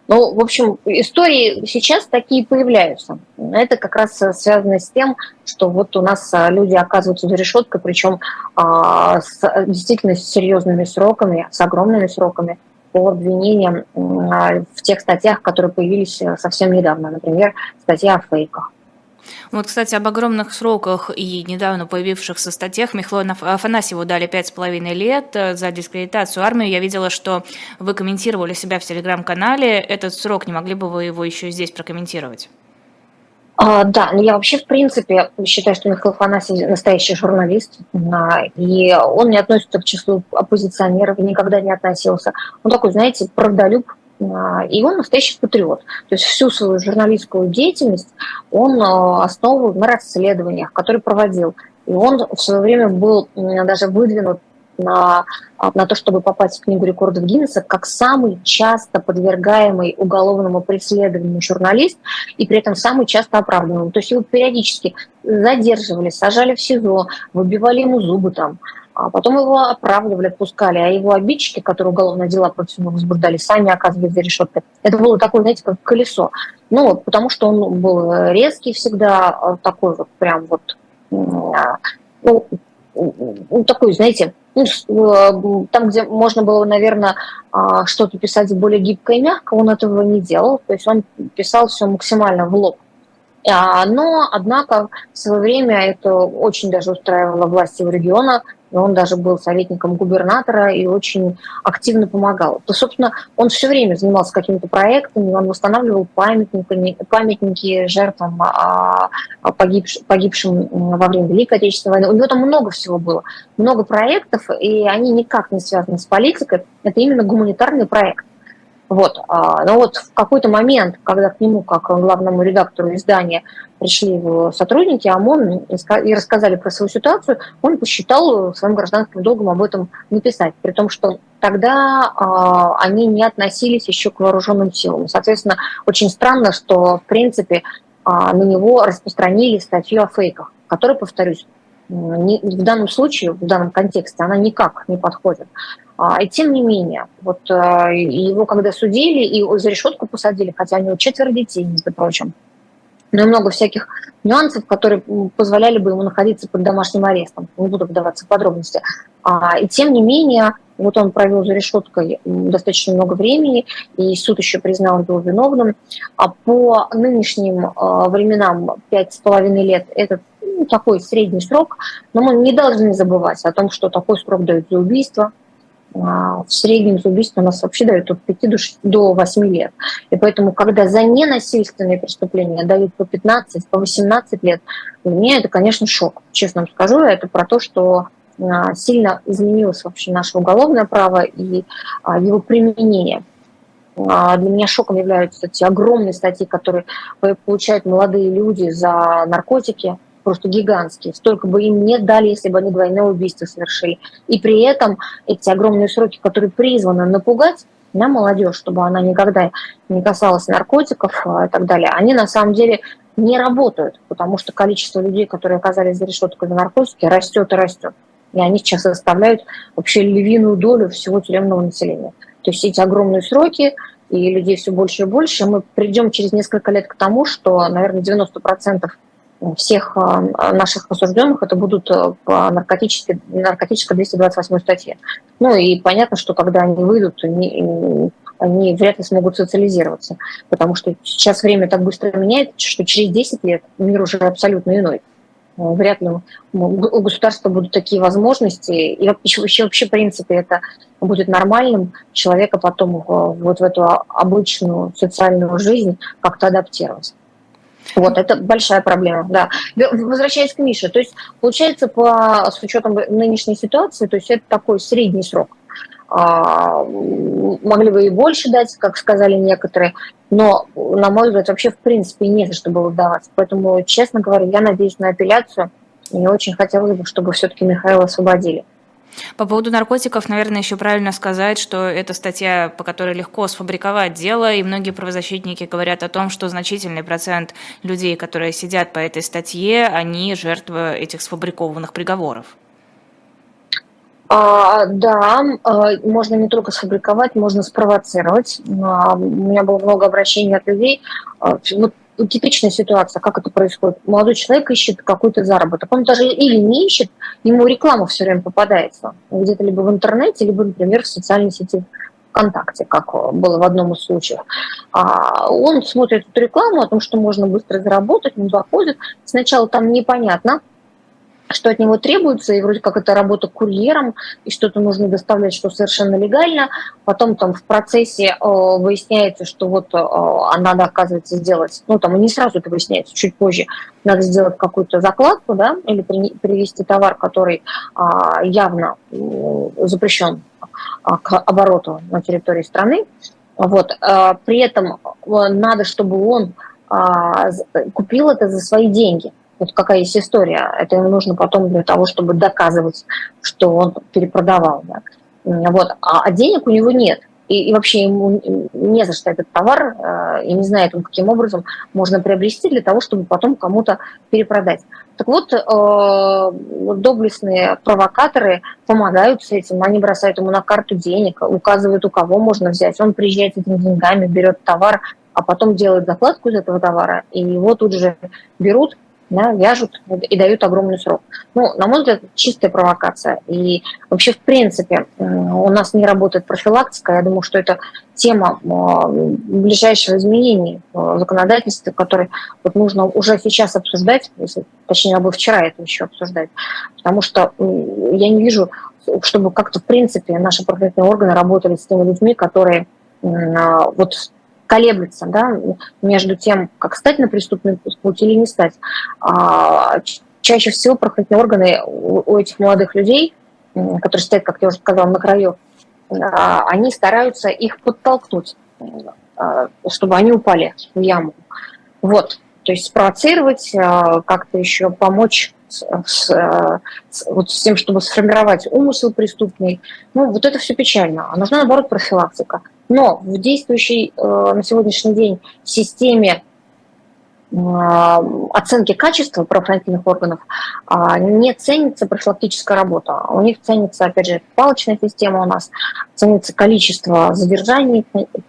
Ну, в общем, истории сейчас такие появляются. Это как раз связано с тем, что вот у нас а, люди оказываются за решеткой, причем а, с действительно с серьезными сроками, с огромными сроками по обвинениям в тех статьях, которые появились э, совсем недавно. Например, статья о фейках. Вот, кстати, об огромных сроках и недавно появившихся статьях Михаилу Афанасьеву дали пять с половиной лет э, за дискредитацию армии. Я видела, что вы комментировали себя в телеграм-канале. Этот срок, не могли бы вы его еще здесь прокомментировать? А, да, но я вообще, в принципе, считаю, что Михаил Афанасьев настоящий журналист, и он не относится к числу оппозиционеров, никогда не относился. Он такой, знаете, правдолюб, и он настоящий патриот. То есть всю свою журналистскую деятельность он а, основывал на расследованиях, которые проводил. И он в свое время был даже выдвинут на, на то, чтобы попасть в Книгу рекордов Гиннесса как самый часто подвергаемый уголовному преследованию журналист и при этом самый часто оправданный. То есть его периодически задерживали, сажали в СИЗО, выбивали ему зубы там, а потом его оправдывали, отпускали, а его обидчики, которые уголовные дела против него возбуждали, сами оказывались за решеткой. Это было такое, знаете, как колесо. Ну, потому что он был резкий всегда, а, такой вот прям вот, а, ну, такой, знаете, ну, э, там, где можно было, наверное, что-то писать более гибко и мягко, он этого не делал. То есть он писал все максимально в лоб. Но, однако, в свое время это очень даже устраивало власти в региона, он даже был советником губернатора и очень активно помогал. То, собственно, он все время занимался какими-то проектами, он восстанавливал памятники, памятники жертвам, а, а, погибшим, погибшим во время Великой Отечественной войны. У него там много всего было, много проектов, и они никак не связаны с политикой. Это именно гуманитарный проект. Вот. А, но вот в какой-то момент, когда к нему, как главному редактору издания, пришли его сотрудники ОМОН и рассказали про свою ситуацию, он посчитал своим гражданским долгом об этом написать, при том, что тогда э, они не относились еще к вооруженным силам. Соответственно, очень странно, что, в принципе, на него распространили статью о фейках, которая, повторюсь, в данном случае, в данном контексте, она никак не подходит. А, и тем не менее, вот а, его когда судили и за решетку посадили, хотя у него четверо детей, между прочим, но и много всяких нюансов, которые позволяли бы ему находиться под домашним арестом. Не буду вдаваться в подробности. А, и тем не менее, вот он провел за решеткой достаточно много времени, и суд еще признал его виновным. А по нынешним временам пять с половиной лет это ну, такой средний срок, но мы не должны забывать о том, что такой срок дают за убийство, а, в среднем за убийство у нас вообще дают от 5 до 8 лет. И поэтому, когда за ненасильственные преступления дают по 15, по 18 лет, для меня это, конечно, шок. Честно вам скажу, это про то, что а, сильно изменилось вообще наше уголовное право и а, его применение. Для меня шоком являются эти огромные статьи, которые получают молодые люди за наркотики, просто гигантские. Столько бы им не дали, если бы они двойное убийство совершили. И при этом эти огромные сроки, которые призваны напугать на молодежь, чтобы она никогда не касалась наркотиков а, и так далее, они на самом деле не работают, потому что количество людей, которые оказались за решеткой за наркотики, растет и растет. И они сейчас составляют вообще львиную долю всего тюремного населения. То есть эти огромные сроки, и людей все больше и больше, мы придем через несколько лет к тому, что, наверное, 90% всех а, наших осужденных это будут э, по наркотической, наркотической 228 статье. Ну и понятно, что когда они выйдут, они, они вряд ли смогут социализироваться, потому что сейчас время так быстро меняется, что через 10 лет мир уже абсолютно иной. Вряд ли у государства будут такие возможности, и вообще, вообще в принципе, это будет нормальным человека потом вот в эту обычную социальную жизнь как-то адаптировать. Вот, это большая проблема, да. Возвращаясь к Мише, то есть, получается, по, с учетом нынешней ситуации, то есть это такой средний срок. А, могли бы и больше дать, как сказали некоторые, но, на мой взгляд, вообще в принципе не за что было давать. Поэтому, честно говоря, я надеюсь на апелляцию, и очень хотелось бы, чтобы все-таки Михаила освободили. По поводу наркотиков, наверное, еще правильно сказать, что это статья, по которой легко сфабриковать дело, и многие правозащитники говорят о том, что значительный процент людей, которые сидят по этой статье, они жертвы этих сфабрикованных приговоров. А, да, а, можно не только сфабриковать, можно спровоцировать. У меня было много обращений от людей. А, вот типичная ситуация, как это происходит. Молодой человек ищет какой-то заработок. Он даже или не ищет, ему реклама все время попадается. Где-то либо в интернете, либо, например, в социальной сети ВКонтакте, как было в одном из случаев. А он смотрит эту рекламу о том, что можно быстро заработать, он заходит. Сначала там непонятно, что от него требуется, и вроде как это работа курьером, и что-то нужно доставлять, что совершенно легально. Потом там в процессе э, выясняется, что вот э, а надо, оказывается, сделать, ну там не сразу это выясняется, чуть позже, надо сделать какую-то закладку, да, или при, привести товар, который э, явно э, запрещен э, к обороту на территории страны. Вот. Э, при этом э, надо, чтобы он купил это за свои деньги. Вот какая есть история. Это ему нужно потом для того, чтобы доказывать, что он перепродавал. Да. Вот. А, а денег у него нет. И, и вообще ему не за что этот товар, э, и не знает он, каким образом можно приобрести для того, чтобы потом кому-то перепродать. Так вот, э, доблестные провокаторы помогают с этим, они бросают ему на карту денег, указывают, у кого можно взять. Он приезжает с этими деньгами, берет товар, а потом делает закладку из этого товара, и его тут же берут, да, вяжут и дают огромный срок. Ну, на мой взгляд, чистая провокация. И вообще, в принципе, у нас не работает профилактика. Я думаю, что это тема ближайшего изменения в законодательстве, который вот нужно уже сейчас обсуждать, если, точнее, надо бы вчера это еще обсуждать, потому что я не вижу, чтобы как-то, в принципе, наши правоохранительные органы работали с теми людьми, которые вот колеблется да, между тем, как стать на преступный путь или не стать. А, чаще всего правоохранительные органы у этих молодых людей, которые стоят, как я уже сказала, на краю, а, они стараются их подтолкнуть, а, чтобы они упали в яму. Вот, то есть спровоцировать, как-то еще помочь с, с, вот с тем, чтобы сформировать умысел преступный. Ну, вот это все печально. А нужна, наоборот, профилактика. Но в действующей э, на сегодняшний день системе э, оценки качества правоохранительных органов а, не ценится профилактическая работа. У них ценится, опять же, палочная система у нас, ценится количество задержаний,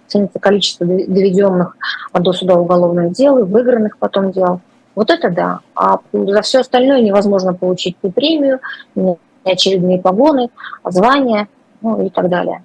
ценится количество доведенных до суда уголовных дел и выигранных потом дел. Вот это да. А за все остальное невозможно получить ни премию, ни очередные погоны, звания ну, и так далее.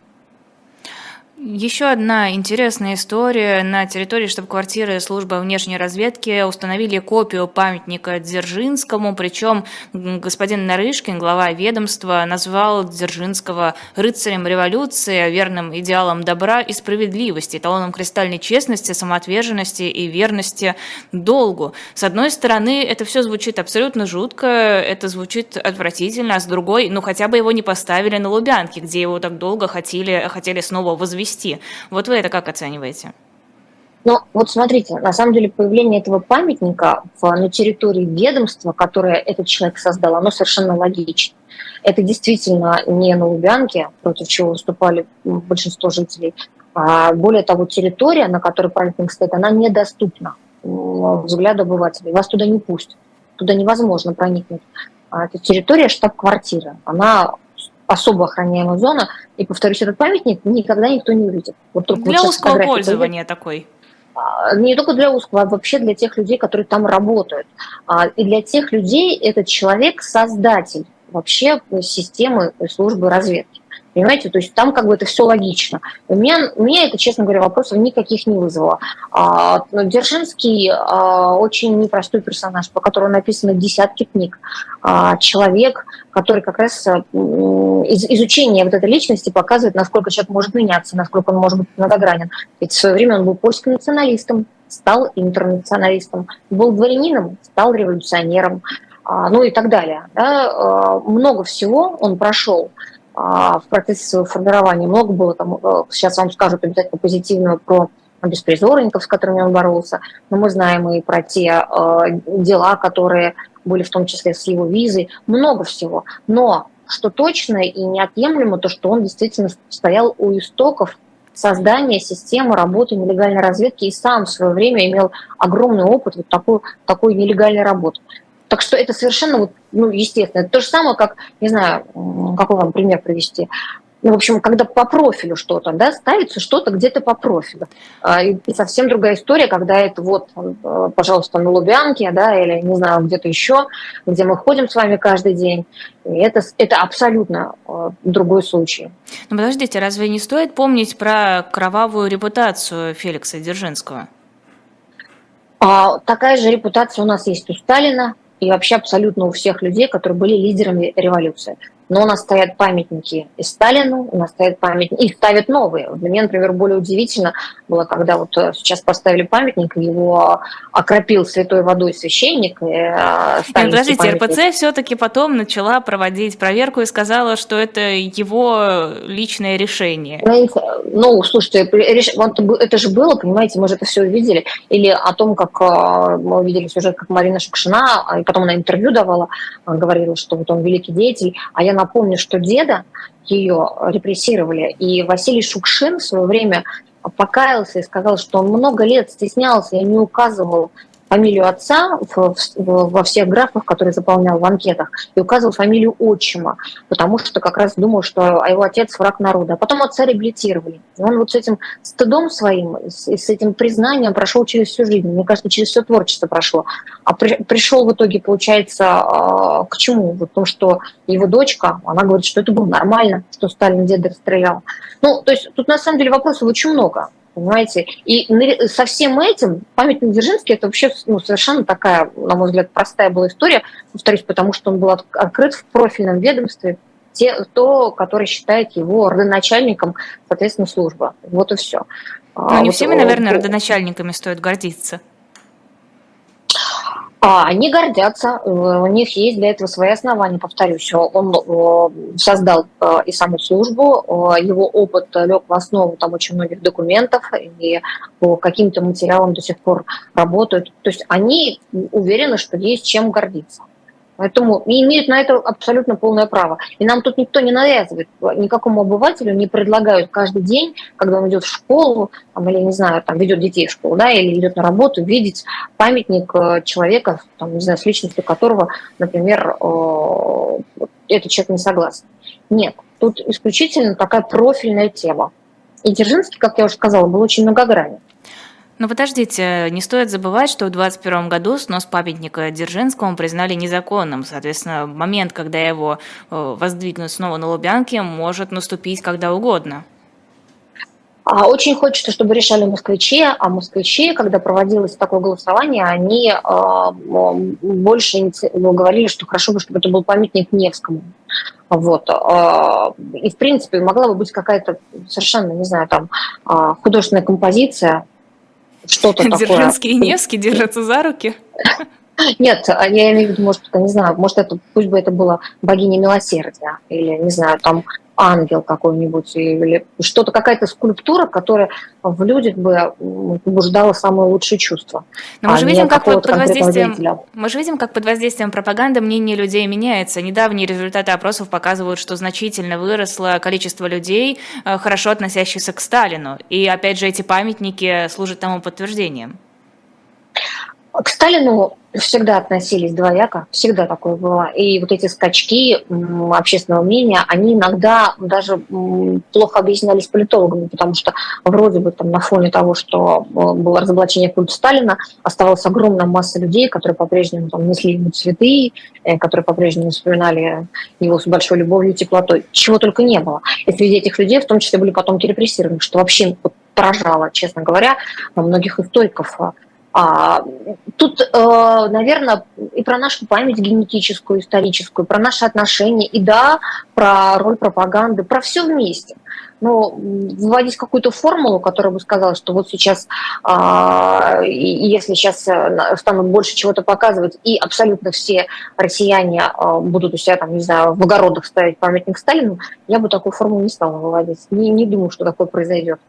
Еще одна интересная история. На территории штаб-квартиры службы внешней разведки установили копию памятника Дзержинскому, причем господин Нарышкин, глава ведомства, назвал Дзержинского рыцарем революции, верным идеалом добра и справедливости, эталоном кристальной честности, самоотверженности и верности долгу. С одной стороны, это все звучит абсолютно жутко, это звучит отвратительно, а с другой, ну хотя бы его не поставили на Лубянке, где его так долго хотели, хотели снова возвести вести. Вот вы это как оцениваете? Ну, вот смотрите, на самом деле появление этого памятника в, на территории ведомства, которое этот человек создал, оно совершенно логично. Это действительно не на Лубянке, против чего выступали большинство жителей. А более того, территория, на которой памятник стоит, она недоступна взгляду обывателей. Вас туда не пустят, туда невозможно проникнуть. А это территория штаб-квартиры. Она особо охраняемая зона. И, повторюсь, этот памятник никогда никто не увидит. Вот только для вот узкого пользования появится. такой. А, не только для узкого, а вообще для тех людей, которые там работают. А, и для тех людей этот человек создатель вообще системы службы разведки. Понимаете, то есть там как бы это все логично. У меня, у меня это, честно говоря, вопросов никаких не вызвало. А, Дзержинский а, очень непростой персонаж, по которому написано десятки книг. А, человек, который как раз из, изучение вот этой личности показывает, насколько человек может меняться, насколько он может быть многогранен. Ведь в свое время он был польским националистом, стал интернационалистом, был дворянином, стал революционером, а, ну и так далее. Да? А, много всего он прошел. А, в процессе своего формирования. Много было там, э, сейчас вам скажут обязательно позитивного про беспризорников, с которыми он боролся, но мы знаем и про те э, дела, которые были в том числе с его визой, много всего. Но что точно и неотъемлемо, то что он действительно стоял у истоков создания системы работы нелегальной разведки и сам в свое время имел огромный опыт вот такой, такой нелегальной работы. Так что это совершенно, ну, естественно. Это то же самое, как, не знаю, какой вам пример привести. Ну, в общем, когда по профилю что-то, да, ставится что-то где-то по профилю. А, и совсем другая история, когда это вот, э, пожалуйста, на Лубянке, да, или, не знаю, где-то еще, где мы ходим с вами каждый день. И это, это абсолютно э, другой случай. Ну, подождите, разве не стоит помнить про кровавую репутацию Феликса Дзержинского? А, такая же репутация у нас есть у Сталина, и вообще абсолютно у всех людей, которые были лидерами революции. Но у нас стоят памятники и Сталину, у нас стоят памятники, и ставят новые. Меня, например, более удивительно было, когда вот э, сейчас поставили памятник, его окропил святой водой священник. И, э, Нет, подождите, памятник. РПЦ все-таки потом начала проводить проверку и сказала, что это его личное решение. Знаете, Ну, слушайте, это же было, понимаете, мы же это все увидели. Или о том, как э, мы увидели сюжет, как Марина Шукшина, а, и потом она интервью давала, говорила, что вот он великий деятель. А я напомню, что деда ее репрессировали, и Василий Шукшин в свое время покаялся и сказал, что он много лет стеснялся и не указывал фамилию отца в, в, во всех графах, которые заполнял в анкетах, и указывал фамилию отчима, потому что как раз думал, что его отец враг народа. А потом отца реабилитировали. И он вот с этим стыдом своим, с, с этим признанием прошел через всю жизнь. Мне кажется, через все творчество прошло. А при, пришел в итоге, получается, э, к чему? Вот том, что его дочка, она говорит, что это было нормально, что Сталин деда расстрелял. Ну, то есть тут на самом деле вопросов очень много понимаете? И со всем этим памятник Дзержинский это вообще ну, совершенно такая, на мой взгляд, простая была история, повторюсь, потому что он был открыт в профильном ведомстве, те, то, который считает его родоначальником, соответственно, службы. Вот и все. А, не вот, всеми, наверное, родоначальниками стоит гордиться. А они гордятся, э, у них есть для этого свои основания, повторюсь. Он э, создал э, и саму службу, его опыт лег в основу там очень многих документов, и по каким-то материалам до сих пор работают. То есть они уверены, что есть чем гордиться. Поэтому и имеют на это абсолютно полное право. И нам тут никто не навязывает, никакому обывателю не предлагают каждый день, когда он идет в школу, там, или, не знаю, там, ведет детей в школу, да, или идет на работу, видеть памятник э, человека, там, не знаю, с личностью которого, например, э, этот человек не согласен. Нет, тут исключительно такая профильная тема. И Дзержинский, как я уже сказала, был очень многогранен. Но подождите, не стоит забывать, что в 2021 году снос памятника Дзержинскому признали незаконным. Соответственно, момент, когда его э, воздвигнут снова на Лубянке, может наступить когда угодно. А очень хочется, чтобы решали москвичи, а москвичи, когда проводилось такое голосование, они э, больше ну, говорили, что хорошо бы, чтобы это был памятник Невскому. Вот. Э, и, в принципе, могла бы быть какая-то совершенно, не знаю, там, художественная композиция, что-то такое. Дзержинский и Невский держатся за руки? Нет, я имею в виду, может, не знаю, может, это, пусть бы это была богиня милосердия, или, не знаю, там ангел какой-нибудь, или что-то, какая-то скульптура, которая в людях бы побуждала самые лучшие чувства. Но мы а же видим, как под, под воздействием, мы же видим, как под воздействием пропаганды мнение людей меняется. Недавние результаты опросов показывают, что значительно выросло количество людей, э, хорошо относящихся к Сталину. И опять же, эти памятники служат тому подтверждением. К Сталину всегда относились двояко, всегда такое было. И вот эти скачки общественного мнения, они иногда даже плохо объяснялись политологами, потому что вроде бы там на фоне того, что э, было разоблачение культа Сталина, оставалась огромная масса людей, которые по-прежнему там несли ему цветы, э, которые по-прежнему вспоминали его с большой любовью и теплотой. Чего только не было. И среди этих людей в том числе были потомки репрессированных, что вообще поражало, честно говоря, многих историков а, тут, э, наверное, и про нашу память генетическую, историческую, про наши отношения, и да, про роль пропаганды, про все вместе. Но вводить какую-то формулу, которая бы сказала, что вот сейчас, а, если сейчас э, станут больше чего-то показывать, и абсолютно все россияне а, будут у себя, там, не знаю, в огородах ставить памятник Сталину, я бы такую формулу не стала выводить. Не, не думаю, что такое произойдет.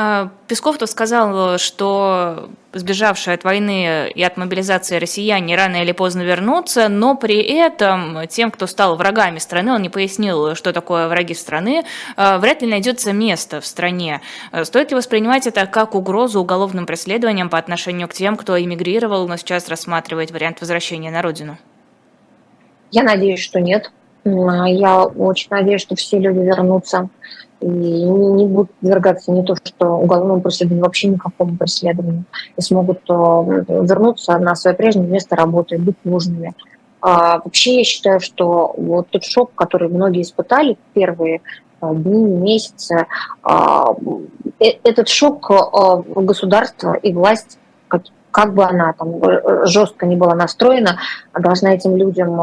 А, Песков тут сказал, что сбежавшие от войны и от мобилизации россияне рано или поздно вернутся, но при этом тем, кто стал врагами страны, он не пояснил, что такое враги страны, а, вряд ли найдется место в стране. А, стоит ли воспринимать это как угрозу уголовным преследованиям по отношению к тем, кто эмигрировал, но сейчас рассматривает вариант возвращения на родину? Я надеюсь, что нет. Я очень надеюсь, что все люди вернутся и не, будут подвергаться не то что уголовному преследованию, вообще никакому преследованию, и смогут э, вернуться на свое прежнее место работы быть нужными. А, вообще я считаю, что вот тот шок, который многие испытали первые э, дни, месяцы, а, э, этот шок государства и власть, как, как бы она там жестко не была настроена, должна этим людям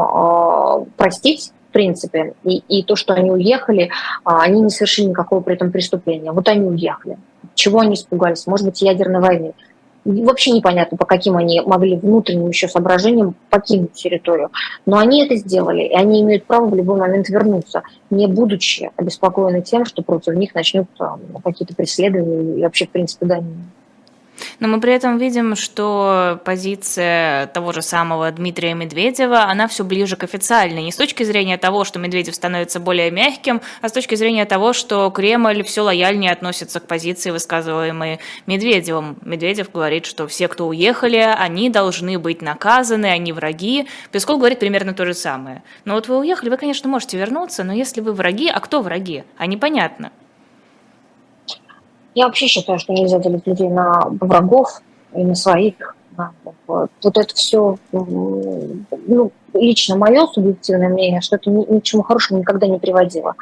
простить принципе. И, и то, что они уехали, а, они не совершили никакого при этом преступления. Вот они уехали. Чего они испугались? Может быть, ядерной войны. вообще непонятно, по каким они могли внутренним еще соображениям покинуть территорию. Но они это сделали, и они имеют право в любой момент вернуться, не будучи обеспокоены тем, что против них начнут какие-то преследования и вообще, в принципе, гонения. Но мы при этом видим, что позиция того же самого Дмитрия Медведева, она все ближе к официальной. Не с точки зрения того, что Медведев становится более мягким, а с точки зрения того, что Кремль все лояльнее относится к позиции, высказываемой Медведевым. Медведев говорит, что все, кто уехали, они должны быть наказаны, они враги. Песков говорит примерно то же самое. Но вот вы уехали, вы, конечно, можете вернуться, но если вы враги, а кто враги? А непонятно. Я вообще считаю, что нельзя делить людей на врагов и на своих. Вот это все, ну, лично мое субъективное мнение, что это ни, ни чему хорошему никогда не приводило.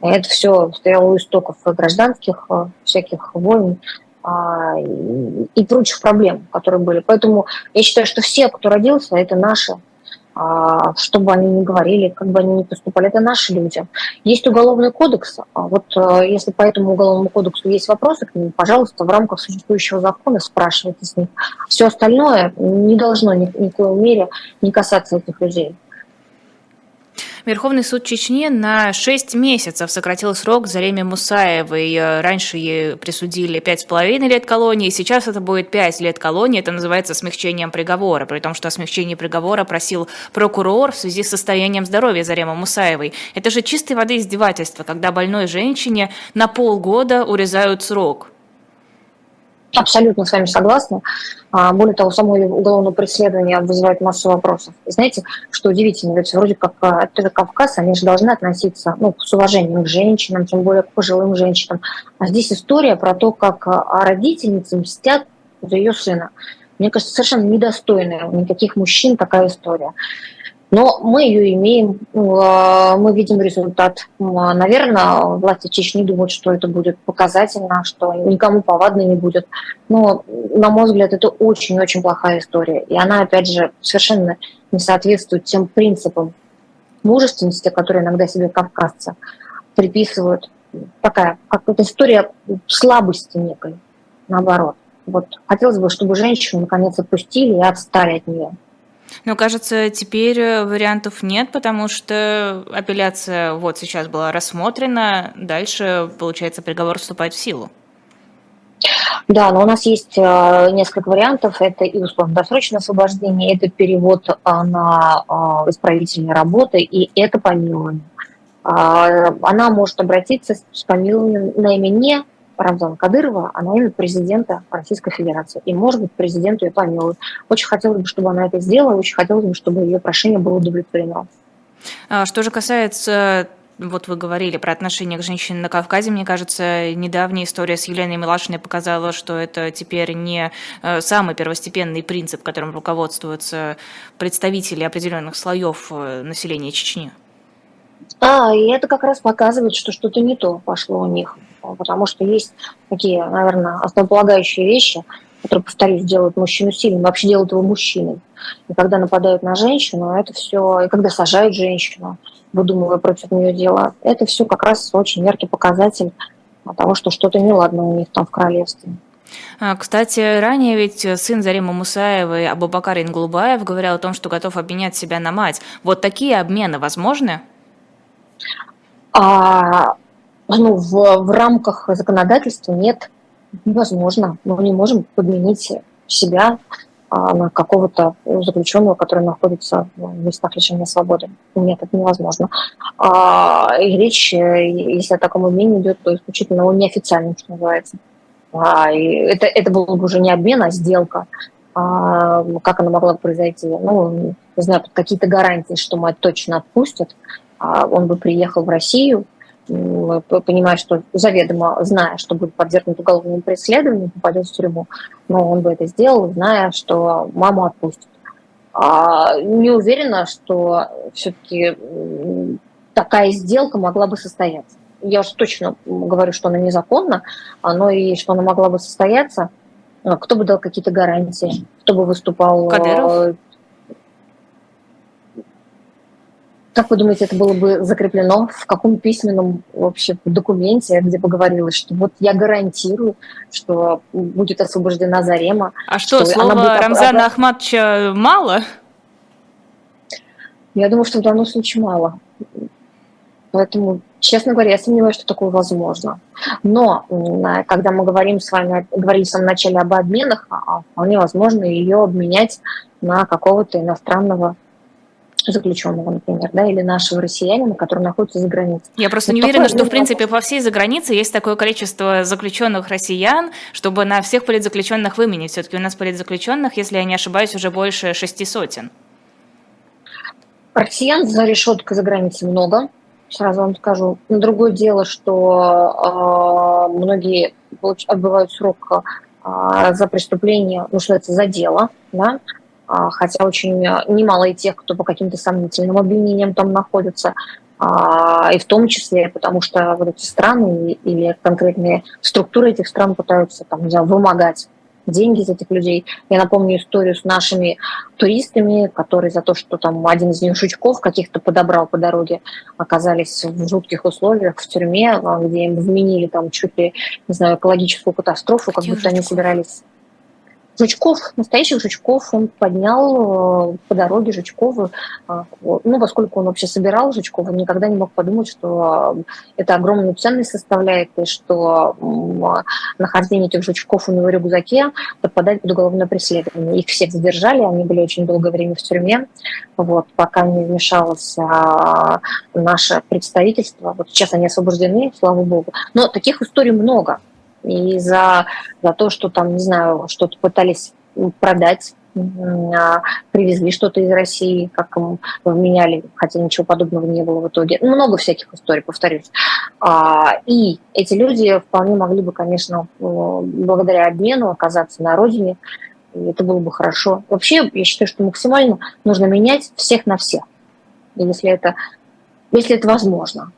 Это все стояло у истоков гражданских э, всяких войн а, и прочих проблем, которые были. Поэтому я считаю, что все, кто родился, это наши что бы они ни говорили, как бы они ни поступали, это наши люди. Есть уголовный кодекс, а вот э, если по этому уголовному кодексу есть вопросы к нему, пожалуйста, в рамках существующего закона спрашивайте с них. Все остальное не должно ни, ни в коей мере не касаться этих людей. Верховный суд Чечни на 6 месяцев сократил срок Зареме Мусаевой. Раньше ей присудили 5,5 лет колонии, сейчас это будет 5 лет колонии. Это называется смягчением приговора, при том, что о смягчении приговора просил прокурор в связи с состоянием здоровья Заремы Мусаевой. Это же чистой воды издевательство, когда больной женщине на полгода урезают срок. Абсолютно с вами согласна. А, более того, само уголовное преследование вызывает массу вопросов. И знаете, что удивительно, ведь вроде как а, это Кавказ, они же должны относиться ну, с уважением к женщинам, тем более к пожилым женщинам. А здесь история про то, как а, родительницы мстят за ее сына. Мне кажется, совершенно недостойная у никаких мужчин такая история. Но мы ее имеем, ну, а, мы видим результат. А, Наверное, власти Чечни думают, что это будет показательно, что никому повадно не будет. Но, на мой взгляд, это очень-очень плохая история. И она, опять же, совершенно не соответствует тем принципам мужественности, которые иногда себе кавказцы приписывают. Такая, как-то история слабости некой, наоборот. Вот хотелось бы, чтобы женщину наконец отпустили и отстали от нее. Но, кажется, теперь э, вариантов нет, потому что апелляция вот сейчас была рассмотрена, дальше, получается, приговор вступает в силу. Да, но у нас есть э, несколько вариантов. Это и условно-досрочное освобождение, это перевод э, на исправительные работы, и это помилование. А, она может обратиться с помилованием на имя не Рамзана Кадырова, она имя президента Российской Федерации. И, может быть, президенту ее помилуют. Очень хотелось бы, чтобы она это сделала, очень хотелось бы, чтобы ее прошение было удовлетворено. А что же касается вот вы говорили про отношение к женщинам на Кавказе. Мне кажется, недавняя история с Еленой Милашиной показала, что это теперь не э, самый первостепенный принцип, которым руководствуются представители определенных слоев э, населения Чечни. А, и это как раз показывает, что что-то не то пошло у них потому что есть такие, наверное, основополагающие вещи, которые, повторюсь, делают мужчину сильным, вообще делают его мужчиной. И когда нападают на женщину, это все, и когда сажают женщину, выдумывая против нее дело, это все как раз очень яркий показатель того, что что-то неладно у них там в королевстве. А, кстати, ранее ведь сын Зарима Мусаевой, Абубакар Инглубаев, говорил о том, что готов обменять себя на мать. Вот такие обмены возможны? А, ну, в, в рамках законодательства нет, невозможно. Мы не можем подменить себя а, на какого-то заключенного, который находится в местах лишения свободы. Нет, это невозможно. А, и речь, если о таком умении идет, то исключительно о неофициальном, что называется. А, и это, это было бы уже не обмен, а сделка. А, как она могла бы произойти? Ну, не знаю, какие-то гарантии, что мать точно отпустят. А, он бы приехал в Россию, понимая, что заведомо, зная, что будет подвергнут уголовному преследованию, попадет в тюрьму, но он бы это сделал, зная, что маму отпустят. А не уверена, что все-таки такая сделка могла бы состояться. Я уж точно говорю, что она незаконна, но и что она могла бы состояться. Кто бы дал какие-то гарантии, кто бы выступал... Кадыров? Как вы думаете, это было бы закреплено в каком письменном вообще документе, где бы говорилось, что вот я гарантирую, что будет освобождена Зарема? А что, что слова будет... Рамзана Ахматовича мало? Я думаю, что в данном случае мало. Поэтому, честно говоря, я сомневаюсь, что такое возможно. Но когда мы говорим с вами, говорили в самом начале об обменах, а, вполне возможно ее обменять на какого-то иностранного заключенного, например, да, или нашего россиянина, который находится за границей. Я просто Но не уверена, что, в принципе, по всей загранице есть такое количество заключенных россиян, чтобы на всех политзаключенных выменить. Все-таки у нас политзаключенных, если я не ошибаюсь, уже больше шести сотен. Россиян за решеткой за границей много, сразу вам скажу. Но другое дело, что э, многие отбывают срок э, за преступление, ну, что это за дело, да, хотя очень немало и тех, кто по каким-то сомнительным обвинениям там находится, а, и в том числе потому, что вот эти страны или конкретные структуры этих стран пытаются там, не знаю, вымогать деньги из этих людей. Я напомню историю с нашими туристами, которые за то, что там один из них жучков каких-то подобрал по дороге, оказались в жутких условиях в тюрьме, а, где им вменили там чуть ли, не знаю, экологическую катастрофу, как будто они собирались жучков, настоящих жучков он поднял э, по дороге Жучкову. Э, ну, поскольку он вообще собирал жучков, он никогда не мог подумать, что это огромную ценность составляет, и что нахождение этих жучков у него в рюкзаке подпадает под уголовное преследование. Их всех задержали, они были очень долгое время в тюрьме, вот, пока не вмешалось а, наше представительство. Вот сейчас они освобождены, слава богу. Но таких историй много и за, за то, что там, не знаю, что-то пытались продать, а, привезли что-то из России, как им вменяли, хотя ничего подобного не было в итоге. Ну, много всяких историй, повторюсь. А, и эти люди вполне могли бы, конечно, благодаря обмену оказаться на родине, и это было бы хорошо. Вообще, я считаю, что максимально нужно менять всех на всех, если это, если это возможно.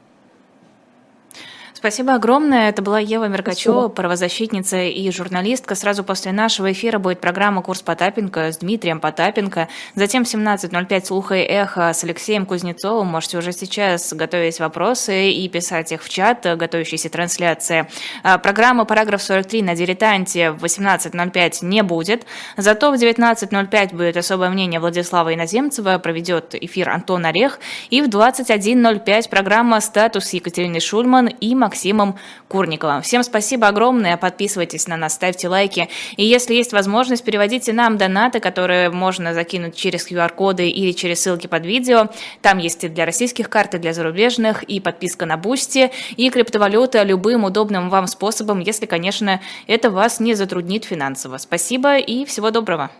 Спасибо огромное. Это была Ева Меркачева, Спасибо. правозащитница и журналистка. Сразу после нашего эфира будет программа «Курс Потапенко» с Дмитрием Потапенко. Затем в 17.05 «Слуха и эхо» с Алексеем Кузнецовым. Можете уже сейчас готовить вопросы и писать их в чат, готовящейся трансляции. А, программа «Параграф 43» на «Дилетанте» в 18.05 не будет. Зато в 19.05 будет особое мнение Владислава Иноземцева, проведет эфир Антон Орех. И в 21.05 программа «Статус» Екатерины Шульман и Максимом Курниковым. Всем спасибо огромное, подписывайтесь на нас, ставьте лайки. И если есть возможность, переводите нам донаты, которые можно закинуть через QR-коды или через ссылки под видео. Там есть и для российских карт, и для зарубежных, и подписка на Boosty, и криптовалюта любым удобным вам способом, если, конечно, это вас не затруднит финансово. Спасибо и всего доброго.